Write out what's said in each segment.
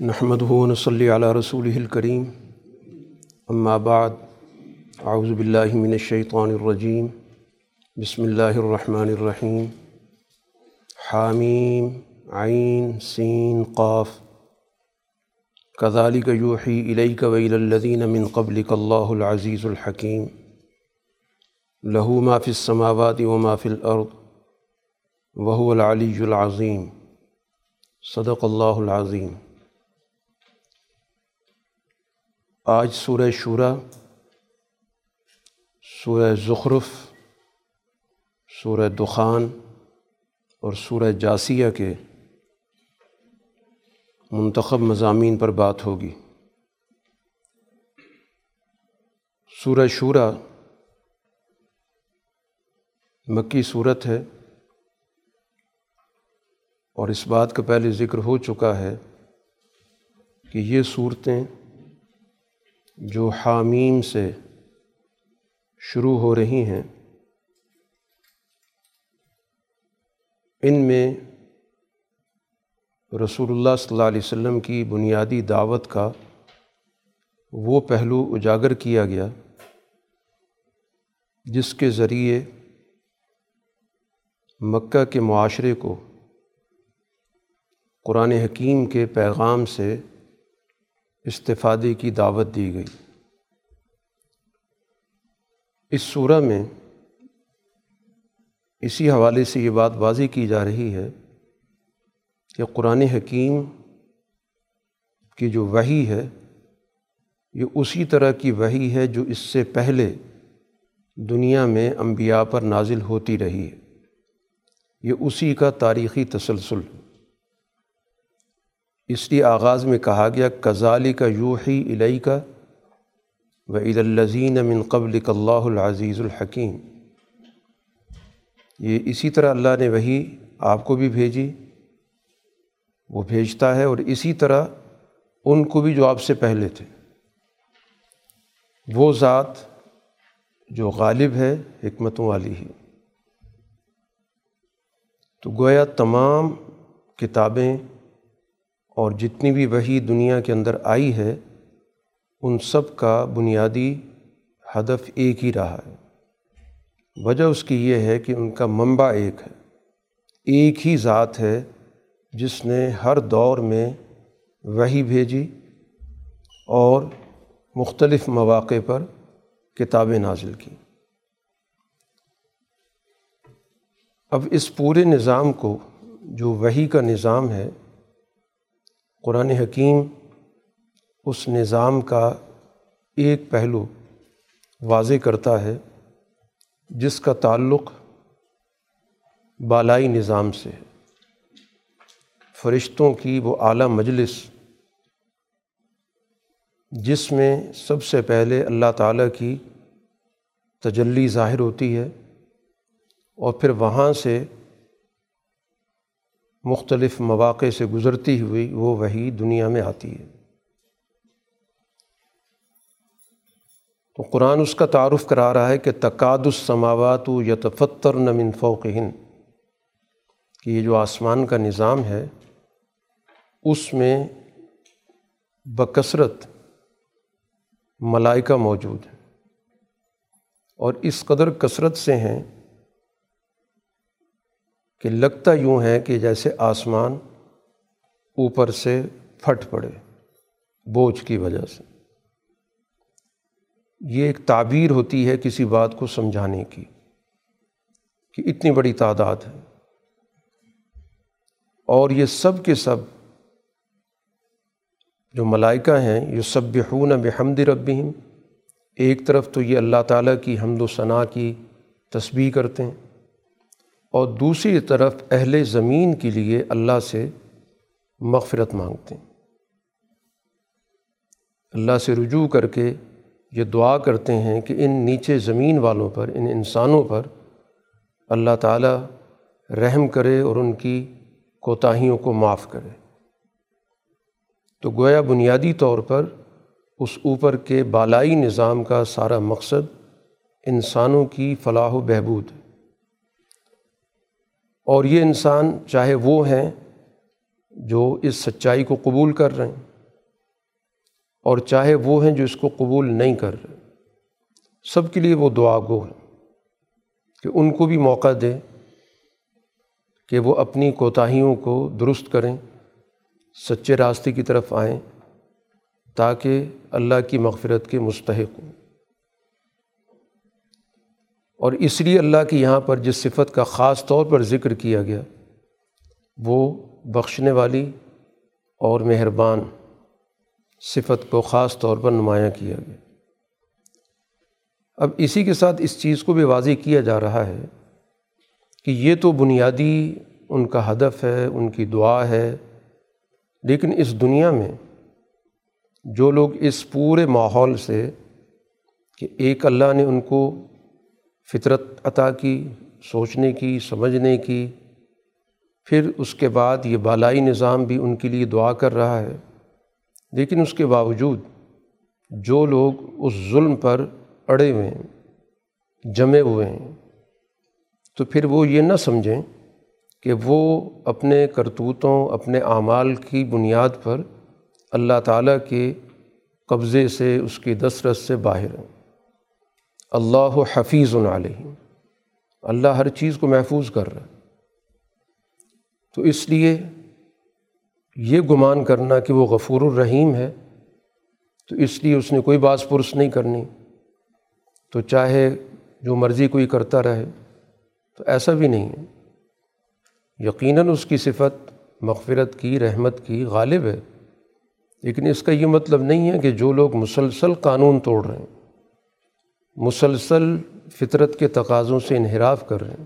نحمد ہُون صلی علیہ رسول الکریم اما بعد اعوذ باللہ من الشیطان الرجیم بسم اللہ الرحمن الرحیم حامیم عین سین قاف. كذلك يوحي إليك وإلى الذين من قبلك الله العزيز الحكيم. له ما في السماوات وما في الأرض، وهو العلي العظيم. صدق اللہ العظیم آج سورہ شورہ سورہ زخرف، سورہ دخان اور سورہ جاسیہ کے منتخب مضامین پر بات ہوگی۔ سورہ شورہ مکی صورت ہے اور اس بات کا پہلے ذکر ہو چکا ہے کہ یہ صورتیں جو حامیم سے شروع ہو رہی ہیں، ان میں رسول اللہ صلی اللہ علیہ وسلم کی بنیادی دعوت کا وہ پہلو اجاگر کیا گیا، جس کے ذریعے مکہ کے معاشرے کو قرآن حکیم کے پیغام سے استفادے کی دعوت دی گئی۔ اس صورہ میں اسی حوالے سے یہ بات واضح کی جا رہی ہے کہ قرآن حکیم کی جو وہی ہے، یہ اسی طرح کی وہی ہے جو اس سے پہلے دنیا میں انبیاء پر نازل ہوتی رہی ہے۔ یہ اسی کا تاریخی تسلسل۔ اس لیے آغاز میں کہا گیا کزالی کا یوحی الئی کا و عید الزین من قبل اللہ العزیز الحکیم. یہ اسی طرح اللہ نے وہی آپ کو بھی بھیجی، وہ بھیجتا ہے اور اسی طرح ان کو بھی جو آپ سے پہلے تھے۔ وہ ذات جو غالب ہے، حکمتوں والی ہی تو گویا تمام کتابیں اور جتنی بھی وہی دنیا کے اندر آئی ہے، ان سب کا بنیادی ہدف ایک ہی رہا ہے۔ وجہ اس کی یہ ہے کہ ان کا منبع ایک ہے۔ ایک ہی ذات ہے جس نے ہر دور میں وہی بھیجی اور مختلف مواقع پر کتابیں نازل کی اب اس پورے نظام کو، جو وہی کا نظام ہے قرآن حکیم اس نظام کا ایک پہلو واضح کرتا ہے، جس کا تعلق بالائی نظام سے ہے۔ فرشتوں کی وہ اعلیٰ مجلس، جس میں سب سے پہلے اللہ تعالیٰ کی تجلی ظاہر ہوتی ہے اور پھر وہاں سے مختلف مواقع سے گزرتی ہوئی وہ وہی دنیا میں آتی ہے۔ تو قرآن اس کا تعارف کرا رہا ہے کہ تقاد السماوات و یتفتر نمن فوق ہند کہ یہ جو آسمان کا نظام ہے، اس میں بکثرت ملائکہ موجود ہیں۔ اور اس قدر کثرت سے ہیں کہ لگتا یوں ہے کہ جیسے آسمان اوپر سے پھٹ پڑے بوجھ کی وجہ سے۔ یہ ایک تعبیر ہوتی ہے کسی بات کو سمجھانے کی کہ اتنی بڑی تعداد ہے۔ اور یہ سب کے سب جو ملائکہ ہیں یہ سب بحون بحمد ربہم، ایک طرف تو یہ اللہ تعالیٰ کی حمد و ثناء کی تسبیح کرتے ہیں۔ اور دوسری طرف اہل زمین کے لیے اللہ سے مغفرت مانگتے ہیں۔ اللہ سے رجوع کر کے یہ دعا کرتے ہیں کہ ان نیچے زمین والوں پر، ان انسانوں پر اللہ تعالیٰ رحم کرے اور ان کی کوتاہیوں کو معاف کرے۔ تو گویا بنیادی طور پر اس اوپر کے بالائی نظام کا سارا مقصد انسانوں کی فلاح و بہبود ہے۔ اور یہ انسان چاہے وہ ہیں جو اس سچائی کو قبول کر رہے ہیں اور چاہے وہ ہیں جو اس کو قبول نہیں کر رہے سب کے لیے وہ دعا گو ہیں کہ ان کو بھی موقع دے کہ وہ اپنی کوتاہیوں کو درست کریں، سچے راستے کی طرف آئیں تاکہ اللہ کی مغفرت کے مستحق ہوں۔ اور اس لیے اللہ کی یہاں پر جس صفت کا خاص طور پر ذکر کیا گیا، وہ بخشنے والی اور مہربان صفت کو خاص طور پر نمایاں کیا گیا۔ اب اسی کے ساتھ اس چیز کو بھی واضح کیا جا رہا ہے کہ یہ تو بنیادی ان کا ہدف ہے، ان کی دعا ہے، لیکن اس دنیا میں جو لوگ اس پورے ماحول سے کہ ایک اللہ نے ان کو فطرت عطا کی، سوچنے کی، سمجھنے کی۔ پھر اس کے بعد یہ بالائی نظام بھی ان کے لیے دعا کر رہا ہے۔ لیکن اس کے باوجود جو لوگ اس ظلم پر اڑے ہوئے ہیں، جمے ہوئے ہیں، تو پھر وہ یہ نہ سمجھیں کہ وہ اپنے کرتوتوں، اپنے اعمال کی بنیاد پر اللہ تعالیٰ کے قبضے سے، اس کی دسترس سے باہر ہیں۔ اللہ حفیظ علیہ۔ اللہ ہر چیز کو محفوظ کر رہا ہے۔ تو اس لیے یہ گمان کرنا کہ وہ غفور الرحیم ہے، تو اس لیے اس نے کوئی باز پرس نہیں کرنی۔ تو چاہے جو مرضی کوئی کرتا رہے، تو ایسا بھی نہیں ہے۔ یقیناً اس کی صفت مغفرت کی، رحمت کی غالب ہے۔ لیکن اس کا یہ مطلب نہیں ہے کہ جو لوگ مسلسل قانون توڑ رہے ہیں۔ مسلسل فطرت کے تقاضوں سے انحراف کر رہے ہیں۔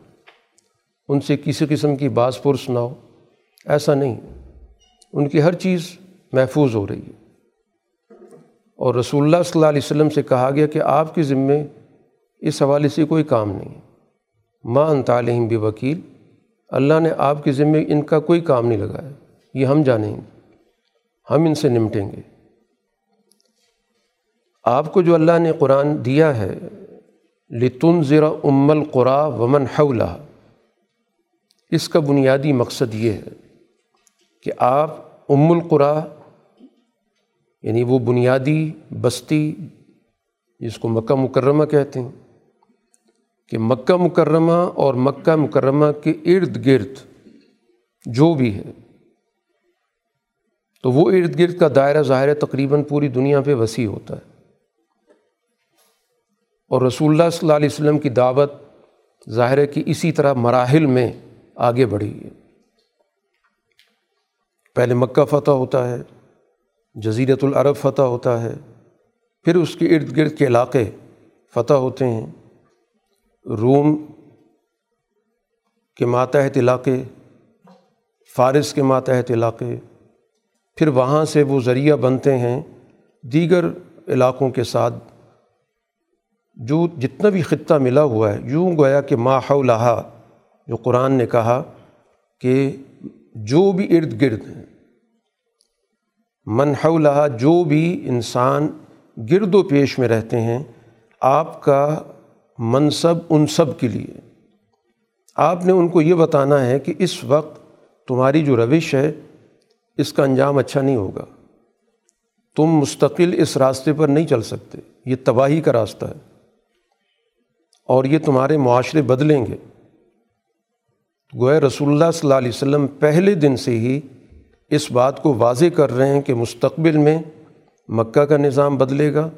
ان سے کسی قسم کی باس پرس نہ ہو۔ ایسا نہیں، ان کی ہر چیز محفوظ ہو رہی ہے۔ اور رسول اللہ صلی اللہ علیہ وسلم سے کہا گیا کہ آپ کے ذمے اس حوالے سے کوئی کام نہیں ماں ان تعلیم بھی وکیل اللہ نے آپ کے ذمے ان کا کوئی کام نہیں لگایا۔ یہ ہم جانیں گے۔ ہم ان سے نمٹیں گے۔ آپ کو جو اللہ نے قرآن دیا ہے لتن ذرا ام القرا ومن حولہ اس کا بنیادی مقصد یہ ہے کہ آپ ام القرا یعنی وہ بنیادی بستی جس کو مکہ مکرمہ کہتے ہیں، کہ مکہ مکرمہ اور مکہ مکرمہ کے ارد گرد جو بھی ہے، تو وہ ارد گرد کا دائرہ ظاہر تقریباً پوری دنیا پہ وسیع ہوتا ہے۔ اور رسول اللہ صلی اللہ علیہ وسلم کی دعوت ظاہر ہے کہ اسی طرح مراحل میں آگے بڑھی ہے۔ پہلے مکہ فتح ہوتا ہے جزیرت العرب فتح ہوتا ہے، پھر اس کے ارد گرد کے علاقے فتح ہوتے ہیں۔ روم کے ماتحت علاقے، فارس کے ماتحت علاقے، پھر وہاں سے وہ ذریعہ بنتے ہیں دیگر علاقوں کے ساتھ۔ جو جتنا بھی خطہ ملا ہوا ہے، یوں گویا کہ ماحولہ جو قرآن نے کہا کہ جو بھی ارد گرد ہیں منحولہ جو بھی انسان گرد و پیش میں رہتے ہیں، آپ کا منصب ان سب کے لیے۔ آپ نے ان کو یہ بتانا ہے کہ اس وقت تمہاری جو روش ہے، اس کا انجام اچھا نہیں ہوگا۔ تم مستقل اس راستے پر نہیں چل سکتے۔ یہ تباہی کا راستہ ہے۔ اور یہ تمہارے معاشرے بدلیں گے۔ گوئے رسول اللہ صلی اللہ علیہ وسلم پہلے دن سے ہی اس بات کو واضح کر رہے ہیں کہ مستقبل میں مکہ کا نظام بدلے گا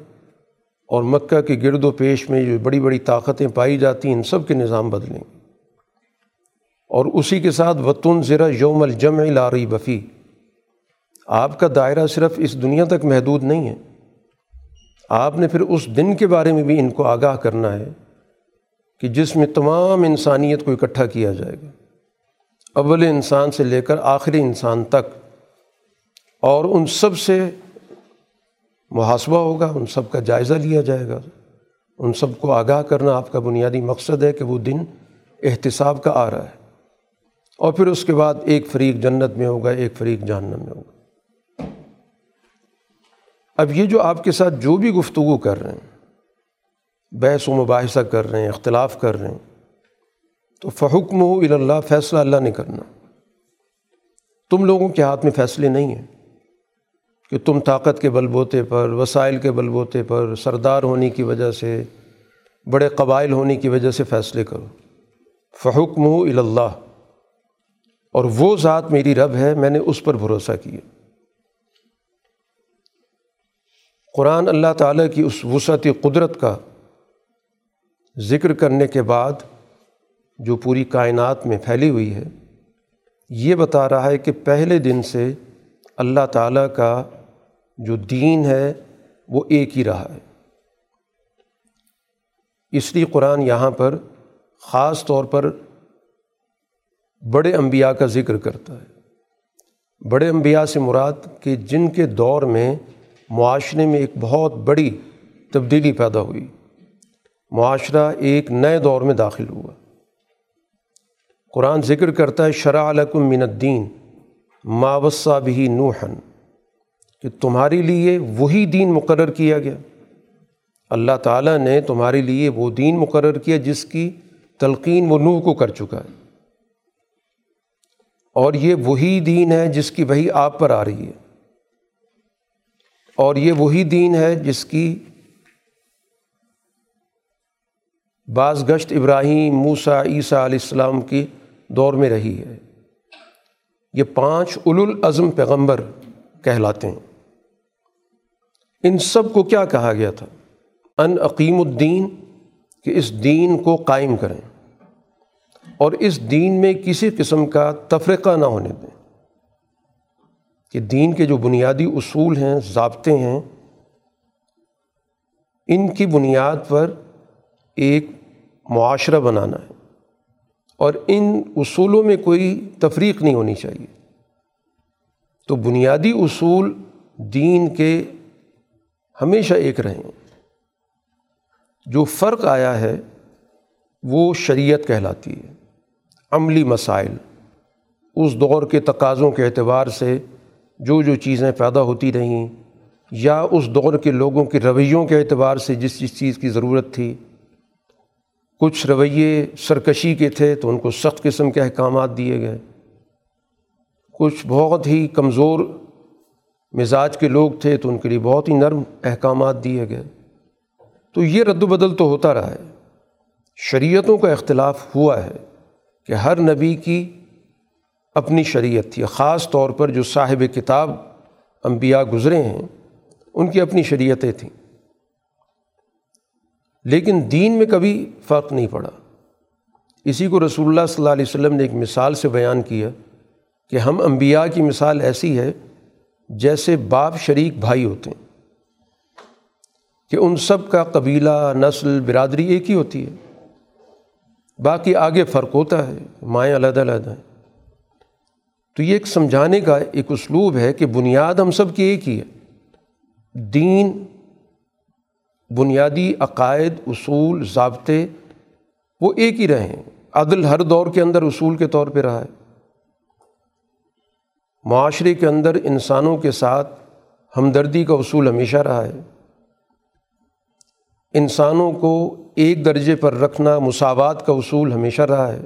اور مکہ کے گرد و پیش میں جو بڑی بڑی طاقتیں پائی جاتی ہیں، ان سب کے نظام بدلیں گے۔ اور اسی کے ساتھ وطن ذرا یوم الجم لاری بفی آپ کا دائرہ صرف اس دنیا تک محدود نہیں ہے۔ آپ نے پھر اس دن کے بارے میں بھی ان کو آگاہ کرنا ہے۔ کہ جس میں تمام انسانیت کو اکٹھا کیا جائے گا۔ اول انسان سے لے کر آخری انسان تک۔ اور ان سب سے محاسبہ ہوگا، ان سب کا جائزہ لیا جائے گا۔ ان سب کو آگاہ کرنا آپ کا بنیادی مقصد ہے کہ وہ دن احتساب کا آ رہا ہے۔ اور پھر اس کے بعد ایک فریق جنت میں ہوگا، ایک فریق جہنم میں ہوگا۔ اب یہ جو آپ کے ساتھ جو بھی گفتگو کر رہے ہیں بحث و مباحثہ کر رہے ہیں، اختلاف کر رہے ہیں۔ تو فحکم ہو اللہ فیصلہ اللہ نے کرنا۔ تم لوگوں کے ہاتھ میں فیصلے نہیں ہیں کہ تم طاقت کے بل بوتے پر، وسائل کے بل بوتے پر، سردار ہونے کی وجہ سے، بڑے قبائل ہونے کی وجہ سے فیصلے کرو۔ فحکم ہو اللہ اور وہ ذات میری رب ہے، میں نے اس پر بھروسہ کیا۔ قرآن اللہ تعالیٰ کی اس وسعت قدرت کا ذکر کرنے کے بعد جو پوری کائنات میں پھیلی ہوئی ہے، یہ بتا رہا ہے کہ پہلے دن سے اللہ تعالیٰ کا جو دین ہے، وہ ایک ہی رہا ہے۔ اس لیے قرآن یہاں پر خاص طور پر بڑے انبیاء کا ذکر کرتا ہے۔ بڑے انبیاء سے مراد کہ جن کے دور میں معاشرے میں ایک بہت بڑی تبدیلی پیدا ہوئی۔ معاشرہ ایک نئے دور میں داخل ہوا۔ قرآن ذکر کرتا ہے، شرع علکم من الدین ماوسہ بھی نوحن کہ تمہارے لیے وہی دین مقرر کیا گیا۔ اللہ تعالیٰ نے تمہارے لیے وہ دین مقرر کیا جس کی تلقین وہ نوح کو کر چکا ہے۔ اور یہ وہی دین ہے جس کی وہی آپ پر آ رہی ہے۔ اور یہ وہی دین ہے جس کی بعض گشت ابراہیم موسا عیسیٰ علیہ السلام کی دور میں رہی ہے۔ یہ پانچ الازم پیغمبر کہلاتے ہیں۔ ان سب کو کیا کہا گیا تھا؟ ان عقیم الدین، کہ اس دین کو قائم کریں۔ اور اس دین میں کسی قسم کا تفرقہ نہ ہونے دیں۔ کہ دین کے جو بنیادی اصول ہیں، ضابطے ہیں، ان کی بنیاد پر ایک معاشرہ بنانا ہے۔ اور ان اصولوں میں کوئی تفریق نہیں ہونی چاہیے۔ تو بنیادی اصول دین کے ہمیشہ ایک رہیں۔ جو فرق آیا ہے، وہ شریعت کہلاتی ہے۔ عملی مسائل، اس دور کے تقاضوں کے اعتبار سے جو جو چیزیں پیدا ہوتی رہیں، یا اس دور کے لوگوں کے رویوں کے اعتبار سے جس جس چیز کی ضرورت تھی۔ کچھ رویے سرکشی کے تھے تو ان کو سخت قسم کے احکامات دیے گئے۔ کچھ بہت ہی کمزور مزاج کے لوگ تھے تو ان کے لیے بہت ہی نرم احکامات دیے گئے۔ تو یہ رد و بدل تو ہوتا رہا ہے۔ شریعتوں کا اختلاف ہوا ہے کہ ہر نبی کی اپنی شریعت تھی۔ خاص طور پر جو صاحب کتاب انبیاء گزرے ہیں، ان کی اپنی شریعتیں تھیں۔ لیکن دین میں کبھی فرق نہیں پڑا۔ اسی کو رسول اللہ صلی اللہ علیہ وسلم نے ایک مثال سے بیان کیا کہ ہم انبیاء کی مثال ایسی ہے جیسے باپ شریک بھائی ہوتے ہیں۔ کہ ان سب کا قبیلہ، نسل، برادری ایک ہی ہوتی ہے۔ باقی آگے فرق ہوتا ہے، مائیں علیحدہ علیحدہ ہیں۔ تو یہ ایک سمجھانے کا ایک اسلوب ہے کہ بنیاد ہم سب کی ایک ہی ہے۔ دین بنیادی عقائد، اصول، ضابطے وہ ایک ہی رہے ہیں۔ عدل ہر دور کے اندر اصول کے طور پہ رہا ہے۔ معاشرے کے اندر انسانوں کے ساتھ ہمدردی کا اصول ہمیشہ رہا ہے۔ انسانوں کو ایک درجے پر رکھنا مساوات کا اصول ہمیشہ رہا ہے۔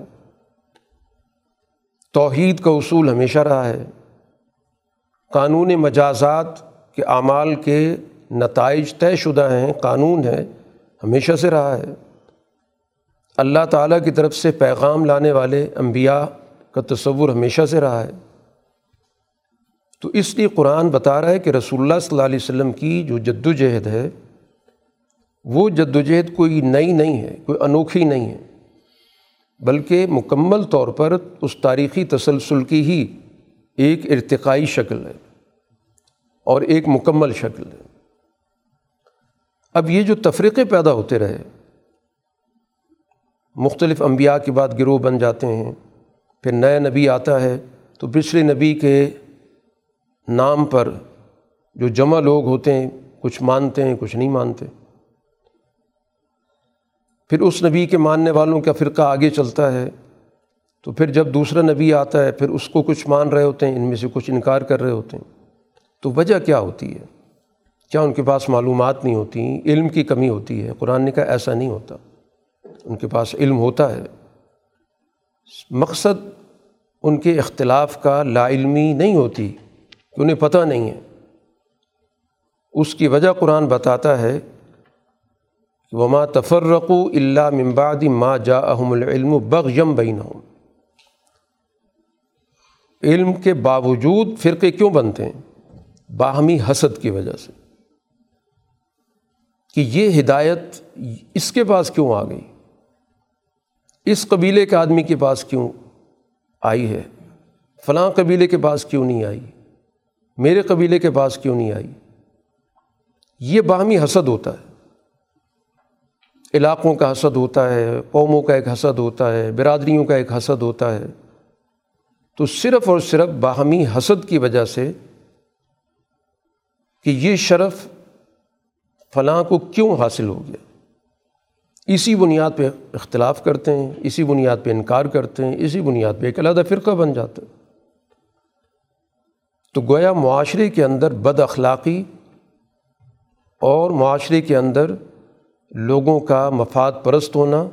توحید کا اصول ہمیشہ رہا ہے۔ قانون مجازات کے اعمال کے نتائج طے شدہ ہیں، قانون ہے، ہمیشہ سے رہا ہے۔ اللہ تعالیٰ کی طرف سے پیغام لانے والے انبیاء کا تصور ہمیشہ سے رہا ہے۔ تو اس لیے قرآن بتا رہا ہے کہ رسول اللہ صلی اللہ علیہ وسلم کی جو جد و جہد ہے، وہ جد و جہد کوئی نئی نہیں ہے، کوئی انوکھی نہیں ہے، بلکہ مکمل طور پر اس تاریخی تسلسل کی ہی ایک ارتقائی شکل ہے اور ایک مکمل شکل ہے۔ اب یہ جو تفریقے پیدا ہوتے رہے، مختلف انبیاء کے بعد گروہ بن جاتے ہیں، پھر نئے نبی آتا ہے تو پچھلے نبی کے نام پر جو جمع لوگ ہوتے ہیں، کچھ مانتے ہیں، کچھ نہیں مانتے۔ پھر اس نبی کے ماننے والوں کا فرقہ آگے چلتا ہے، تو پھر جب دوسرا نبی آتا ہے، پھر اس کو کچھ مان رہے ہوتے ہیں، ان میں سے کچھ انکار کر رہے ہوتے ہیں۔ تو وجہ کیا ہوتی ہے؟ کیا ان کے پاس معلومات نہیں ہوتی، علم کی کمی ہوتی ہے۔ قرآن نے کہا ایسا نہیں ہوتا۔ ان کے پاس علم ہوتا ہے۔ مقصد ان کے اختلاف کا لا علمی نہیں ہوتی، کہ انہیں پتہ نہیں ہے۔ اس کی وجہ قرآن بتاتا ہے کہ وما تفرق اللہ ممباد ما جا احم العلم بغیم بین علم کے باوجود فرقے کیوں بنتے ہیں؟ باہمی حسد کی وجہ سے۔ کہ یہ ہدایت اس کے پاس کیوں آ گئی؟ اس قبیلے کے آدمی کے پاس کیوں آئی ہے؟ فلاں قبیلے کے پاس کیوں نہیں آئی؟ میرے قبیلے کے پاس کیوں نہیں آئی؟ یہ باہمی حسد ہوتا ہے۔ علاقوں کا حسد ہوتا ہے، قوموں کا ایک حسد ہوتا ہے، برادریوں کا ایک حسد ہوتا ہے۔ تو صرف اور صرف باہمی حسد کی وجہ سے کہ یہ شرف فلاں کو کیوں حاصل ہو گیا؟ اسی بنیاد پہ اختلاف کرتے ہیں، اسی بنیاد پہ انکار کرتے ہیں، اسی بنیاد پہ ایک علیحدہ فرقہ بن جاتا ہے۔ تو گویا معاشرے کے اندر بد اخلاقی اور معاشرے کے اندر لوگوں کا مفاد پرست ہونا،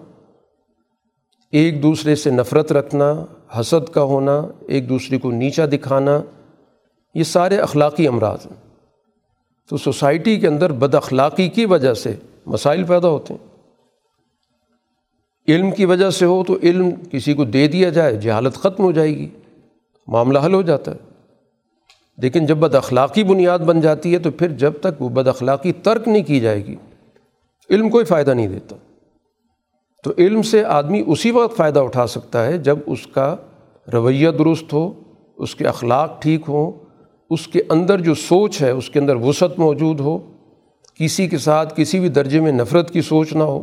ایک دوسرے سے نفرت رکھنا، حسد کا ہونا، ایک دوسرے کو نیچا دکھانا، یہ سارے اخلاقی امراض ہیں۔ تو سوسائٹی کے اندر بد اخلاقی کی وجہ سے مسائل پیدا ہوتے ہیں۔ علم کی وجہ سے ہو تو علم کسی کو دے دیا جائے، جہالت ختم ہو جائے گی، معاملہ حل ہو جاتا ہے۔ لیکن جب بد اخلاقی بنیاد بن جاتی ہے تو پھر جب تک وہ بد اخلاقی ترک نہیں کی جائے گی، علم کوئی فائدہ نہیں دیتا۔ تو علم سے آدمی اسی وقت فائدہ اٹھا سکتا ہے جب اس کا رویہ درست ہو، اس کے اخلاق ٹھیک ہوں اس کے اندر جو سوچ ہے، اس کے اندر وسعت موجود ہو، کسی کے ساتھ کسی بھی درجے میں نفرت کی سوچ نہ ہو،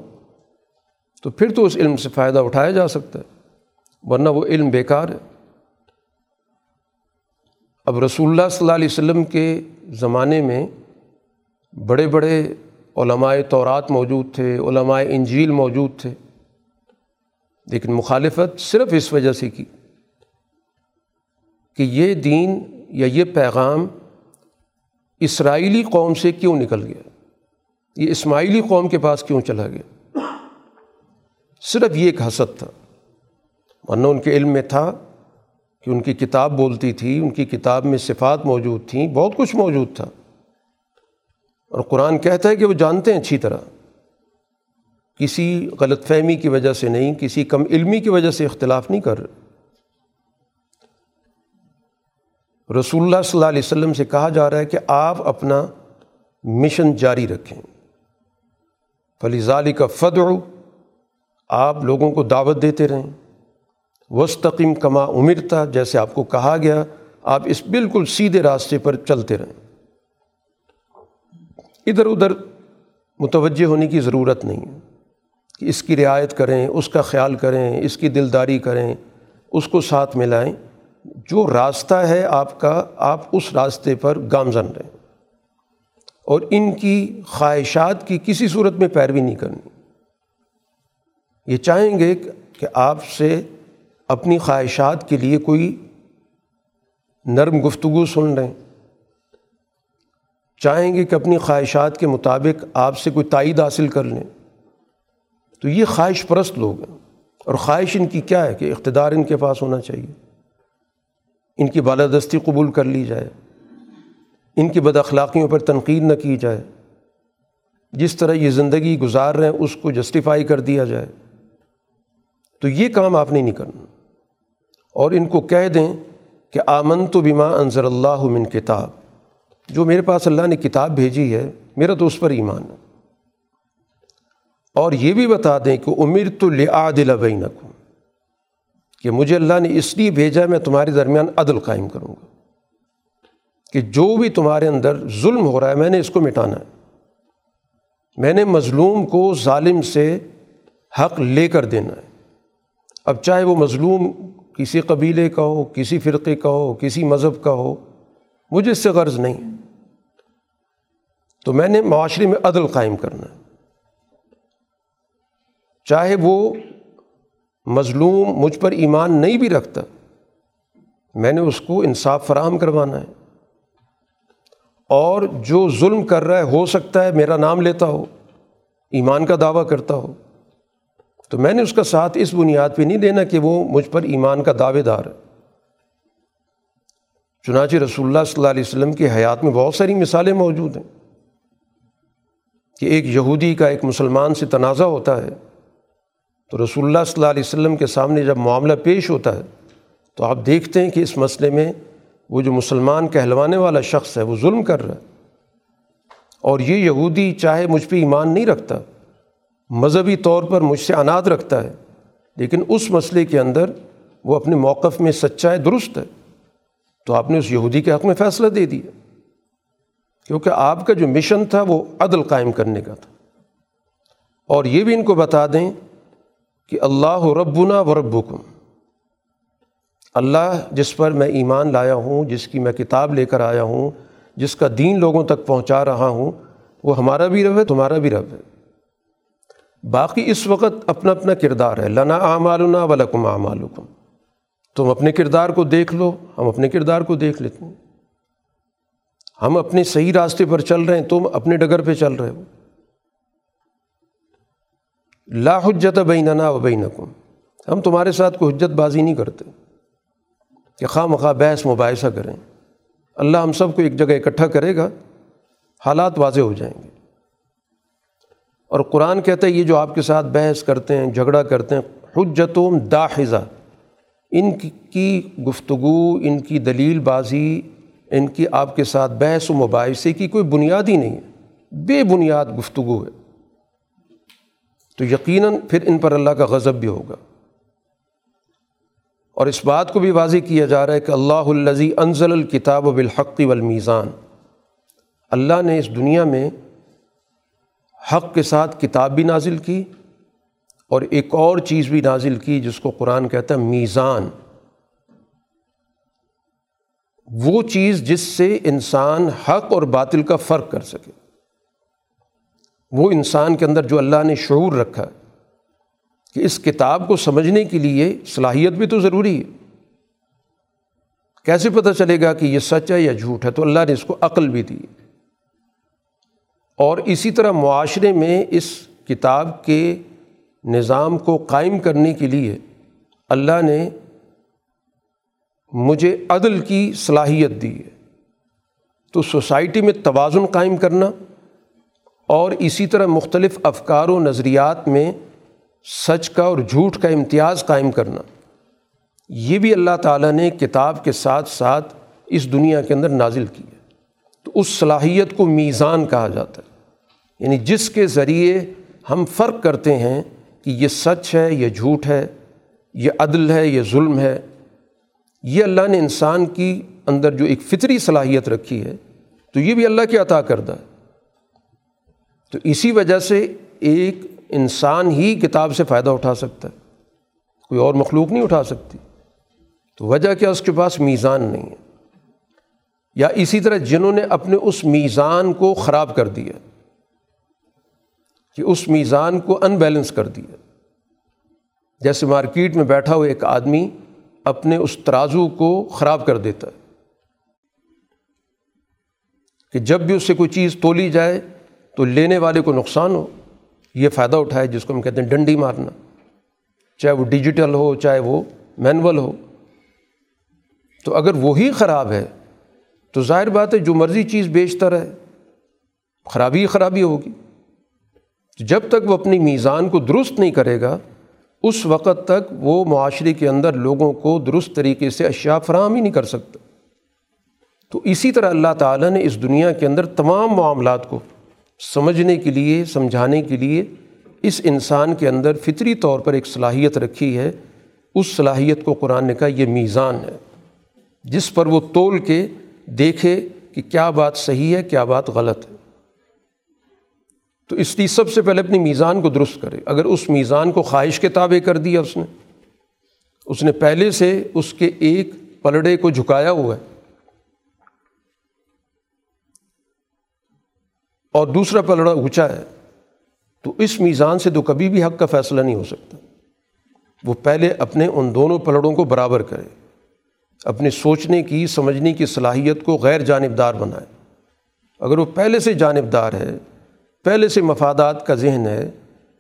تو پھر تو اس علم سے فائدہ اٹھایا جا سکتا ہے، ورنہ وہ علم بیکار ہے۔ اب رسول اللہ صلی اللہ علیہ وسلم کے زمانے میں بڑے بڑے علماء تورات موجود تھے، علماء انجیل موجود تھے، لیکن مخالفت صرف اس وجہ سے کی کہ یہ دین یا یہ پیغام اسرائیلی قوم سے کیوں نکل گیا؟ یہ اسماعیلی قوم کے پاس کیوں چلا گیا؟ صرف یہ ایک حسد تھا۔ ورنہ ان کے علم میں تھا کہ ان کی کتاب بولتی تھی، ان کی کتاب میں صفات موجود تھیں، بہت کچھ موجود تھا۔ اور قرآن کہتا ہے کہ وہ جانتے ہیں اچھی طرح۔ کسی غلط فہمی کی وجہ سے نہیں، کسی کم علمی کی وجہ سے اختلاف نہیں کر رہے۔ رسول اللہ صلی اللہ علیہ وسلم سے کہا جا رہا ہے کہ آپ اپنا مشن جاری رکھیں۔ فلی ظالی کا فد آپ لوگوں کو دعوت دیتے رہیں۔ وسطیم کما عمرتا جیسے آپ کو کہا گیا، آپ اس بالکل سیدھے راستے پر چلتے رہیں۔ ادھر ادھر متوجہ ہونے کی ضرورت نہیں ہے۔ کہ اس کی رعایت کریں، اس کا خیال کریں، اس کی دلداری کریں، اس کو ساتھ ملائیں جو راستہ ہے آپ کا، آپ اس راستے پر گامزن رہیں۔ اور ان کی خواہشات کی کسی صورت میں پیروی نہیں کرنی۔ یہ چاہیں گے کہ آپ سے اپنی خواہشات کے لیے کوئی نرم گفتگو سن لیں چاہیں گے کہ اپنی خواہشات کے مطابق آپ سے کوئی تائید حاصل کر لیں۔ تو یہ خواہش پرست لوگ ہیں۔ اور خواہش ان کی کیا ہے کہ اقتدار ان کے پاس ہونا چاہیے۔ ان کی بالادستی قبول کر لی جائے، ان کی بد اخلاقیوں پر تنقید نہ کی جائے۔ جس طرح یہ زندگی گزار رہے ہیں، اس کو جسٹیفائی کر دیا جائے۔ تو یہ کام آپ نے نہیں کرنا۔ اور ان کو کہہ دیں کہ آمن تو بیما انضر اللہ من کتاب۔ جو میرے پاس اللہ نے کتاب بھیجی ہے، میرا تو اس پر ایمان ہے۔ اور یہ بھی بتا دیں کہ امیر تو لعادل بینکم۔ کہ مجھے اللہ نے اس لیے بھیجا میں تمہارے درمیان عدل قائم کروں گا۔ کہ جو بھی تمہارے اندر ظلم ہو رہا ہے، میں نے اس کو مٹانا ہے۔ میں نے مظلوم کو ظالم سے حق لے کر دینا ہے۔ اب چاہے وہ مظلوم کسی قبیلے کا ہو، کسی فرقے کا ہو، کسی مذہب کا ہو، مجھے اس سے غرض نہیں تو میں نے معاشرے میں عدل قائم کرنا ہے۔ چاہے وہ مظلوم مجھ پر ایمان نہیں بھی رکھتا۔ میں نے اس کو انصاف فراہم کروانا ہے۔ اور جو ظلم کر رہا ہے، ہو سکتا ہے میرا نام لیتا ہو، ایمان کا دعویٰ کرتا ہو۔ تو میں نے اس کا ساتھ اس بنیاد پہ نہیں دینا کہ وہ مجھ پر ایمان کا دعوے دار ہے۔ چنانچہ رسول اللہ صلی اللہ علیہ وسلم کی حیات میں بہت ساری مثالیں موجود ہیں کہ ایک یہودی کا ایک مسلمان سے تنازع ہوتا ہے۔ تو رسول اللہ صلی اللہ علیہ وسلم کے سامنے جب معاملہ پیش ہوتا ہے، تو آپ دیکھتے ہیں کہ اس مسئلے میں وہ جو مسلمان کہلوانے والا شخص ہے، وہ ظلم کر رہا ہے۔ اور یہ یہودی چاہے مجھ پہ ایمان نہیں رکھتا، مذہبی طور پر مجھ سے اناد رکھتا ہے، لیکن اس مسئلے کے اندر وہ اپنے موقف میں سچا ہے درست ہے۔ تو آپ نے اس یہودی کے حق میں فیصلہ دے دیا۔ کیونکہ آپ کا جو مشن تھا وہ عدل قائم کرنے کا تھا۔ اور یہ بھی ان کو بتا دیں کہ اللہ ربنا و ربکم۔ اللہ جس پر میں ایمان لایا ہوں، جس کی میں کتاب لے کر آیا ہوں، جس کا دین لوگوں تک پہنچا رہا ہوں، وہ ہمارا بھی رب ہے، تمہارا بھی رب ہے۔ باقی اس وقت اپنا اپنا کردار ہے۔ لنا اعمالنا ولکم اعمالکم۔ تم اپنے کردار کو دیکھ لو، ہم اپنے کردار کو دیکھ لیتے ہیں۔ ہم اپنے صحیح راستے پر چل رہے ہیں، تم اپنے ڈگر پہ چل رہے ہو۔ لا حجت بیننا و بینکم۔ ہم تمہارے ساتھ کوئی حجت بازی نہیں کرتے۔ کہ خواہ مخواہ بحث، مباحثہ کریں۔ اللہ ہم سب کو ایک جگہ اکٹھا کرے گا، حالات واضح ہو جائیں گے۔ اور قرآن کہتا ہے، یہ جو آپ کے ساتھ بحث کرتے ہیں، جھگڑا کرتے ہیں، حجتم داحضہ ان کی گفتگو، ان کی دلیل بازی، ان کی آپ کے ساتھ بحث و مباحثے کی کوئی بنیاد ہی نہیں ہے۔ بے بنیاد گفتگو ہے۔ تو یقیناً پھر ان پر اللہ کا غضب بھی ہوگا۔ اور اس بات کو بھی واضح کیا جا رہا ہے کہ اللہ الزی انزل الکتاب و والمیزان۔ اللہ نے اس دنیا میں حق کے ساتھ کتاب بھی نازل کی اور ایک اور چیز بھی نازل کی جس کو قرآن کہتا ہے میزان۔ وہ چیز جس سے انسان حق اور باطل کا فرق کر سکے۔ وہ انسان کے اندر جو اللہ نے شعور رکھا کہ اس کتاب کو سمجھنے کے لیے صلاحیت بھی تو ضروری ہے۔ کیسے پتہ چلے گا کہ یہ سچ ہے یا جھوٹ ہے؟ تو اللہ نے اس کو عقل بھی دی۔ اور اسی طرح معاشرے میں اس کتاب کے نظام کو قائم کرنے کے لیے اللہ نے مجھے عدل کی صلاحیت دی ہے۔ تو سوسائٹی میں توازن قائم کرنا اور اسی طرح مختلف افکار و نظریات میں سچ کا اور جھوٹ کا امتیاز قائم کرنا۔ یہ بھی اللہ تعالیٰ نے کتاب کے ساتھ ساتھ اس دنیا کے اندر نازل کی ہے۔ تو اس صلاحیت کو میزان کہا جاتا ہے۔ یعنی جس کے ذریعے ہم فرق کرتے ہیں کہ یہ سچ ہے، یہ جھوٹ ہے، یہ عدل ہے، یہ ظلم ہے۔ یہ اللہ نے انسان کی اندر جو ایک فطری صلاحیت رکھی ہے، تو یہ بھی اللہ کے عطا کردہ ہے۔ تو اسی وجہ سے ایک انسان ہی کتاب سے فائدہ اٹھا سکتا ہے۔ کوئی اور مخلوق نہیں اٹھا سکتی۔ تو وجہ کیا؟ اس کے پاس میزان نہیں ہے۔ یا اسی طرح جنہوں نے اپنے اس میزان کو خراب کر دیا، کہ اس میزان کو ان بیلنس کر دیا۔ جیسے مارکیٹ میں بیٹھا ہوا ایک آدمی اپنے اس ترازو کو خراب کر دیتا ہے، کہ جب بھی اس سے کوئی چیز تولی جائے تو لینے والے کو نقصان ہو، یہ فائدہ اٹھائے جس کو ہم کہتے ہیں ڈنڈی مارنا۔ چاہے وہ ڈیجیٹل ہو، چاہے وہ مینول ہو۔ تو اگر وہی خراب ہے، تو ظاہر بات ہے جو مرضی چیز بیچتا رہے، خرابی خرابی ہوگی۔ جب تک وہ اپنی میزان کو درست نہیں کرے گا، اس وقت تک وہ معاشرے کے اندر لوگوں کو درست طریقے سے اشیاء فراہم ہی نہیں کر سکتا۔ تو اسی طرح اللہ تعالیٰ نے اس دنیا کے اندر تمام معاملات کو سمجھنے کے لیے، سمجھانے کے لیے اس انسان کے اندر فطری طور پر ایک صلاحیت رکھی ہے۔ اس صلاحیت کو قرآن نے کہا، یہ میزان ہے۔ جس پر وہ تول کے دیکھے کہ کیا بات صحیح ہے، کیا بات غلط ہے۔ تو اس لیے سب سے پہلے اپنی میزان کو درست کرے۔ اگر اس میزان کو خواہش کے تابع کر دیا اس نے اس نے پہلے سے اس کے ایک پلڑے کو جھکایا ہوا ہے۔ اور دوسرا پلڑا اونچا ہے، تو اس میزان سے تو کبھی بھی حق کا فیصلہ نہیں ہو سکتا۔ وہ پہلے اپنے ان دونوں پلڑوں کو برابر کرے، اپنے سوچنے کی، سمجھنے کی صلاحیت کو غیر جانبدار بنائے۔ اگر وہ پہلے سے جانبدار ہے، پہلے سے مفادات کا ذہن ہے،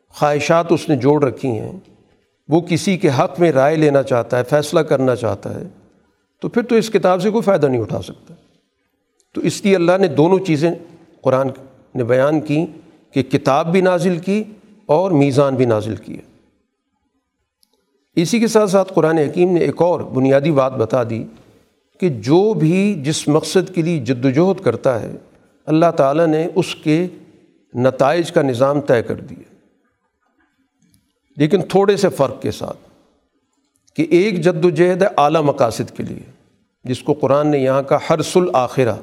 خواہشات اس نے جوڑ رکھی ہیں، وہ کسی کے حق میں رائے لینا چاہتا ہے، فیصلہ کرنا چاہتا ہے، تو پھر تو اس کتاب سے کوئی فائدہ نہیں اٹھا سکتا۔ تو اس لیے اللہ نے دونوں چیزیں قرآن نے بیان کی کہ کتاب بھی نازل کی اور میزان بھی نازل کیا اسی کے ساتھ ساتھ قرآن حکیم نے ایک اور بنیادی بات بتا دی کہ جو بھی جس مقصد کے لیے جد وجہد کرتا ہے، اللہ تعالیٰ نے اس کے نتائج کا نظام طے کر دیا۔ لیکن تھوڑے سے فرق کے ساتھ کہ ایک جد وجہد ہے اعلیٰ مقاصد کے لیے، جس کو قرآن نے یہاں کا حرس الآخرہ۔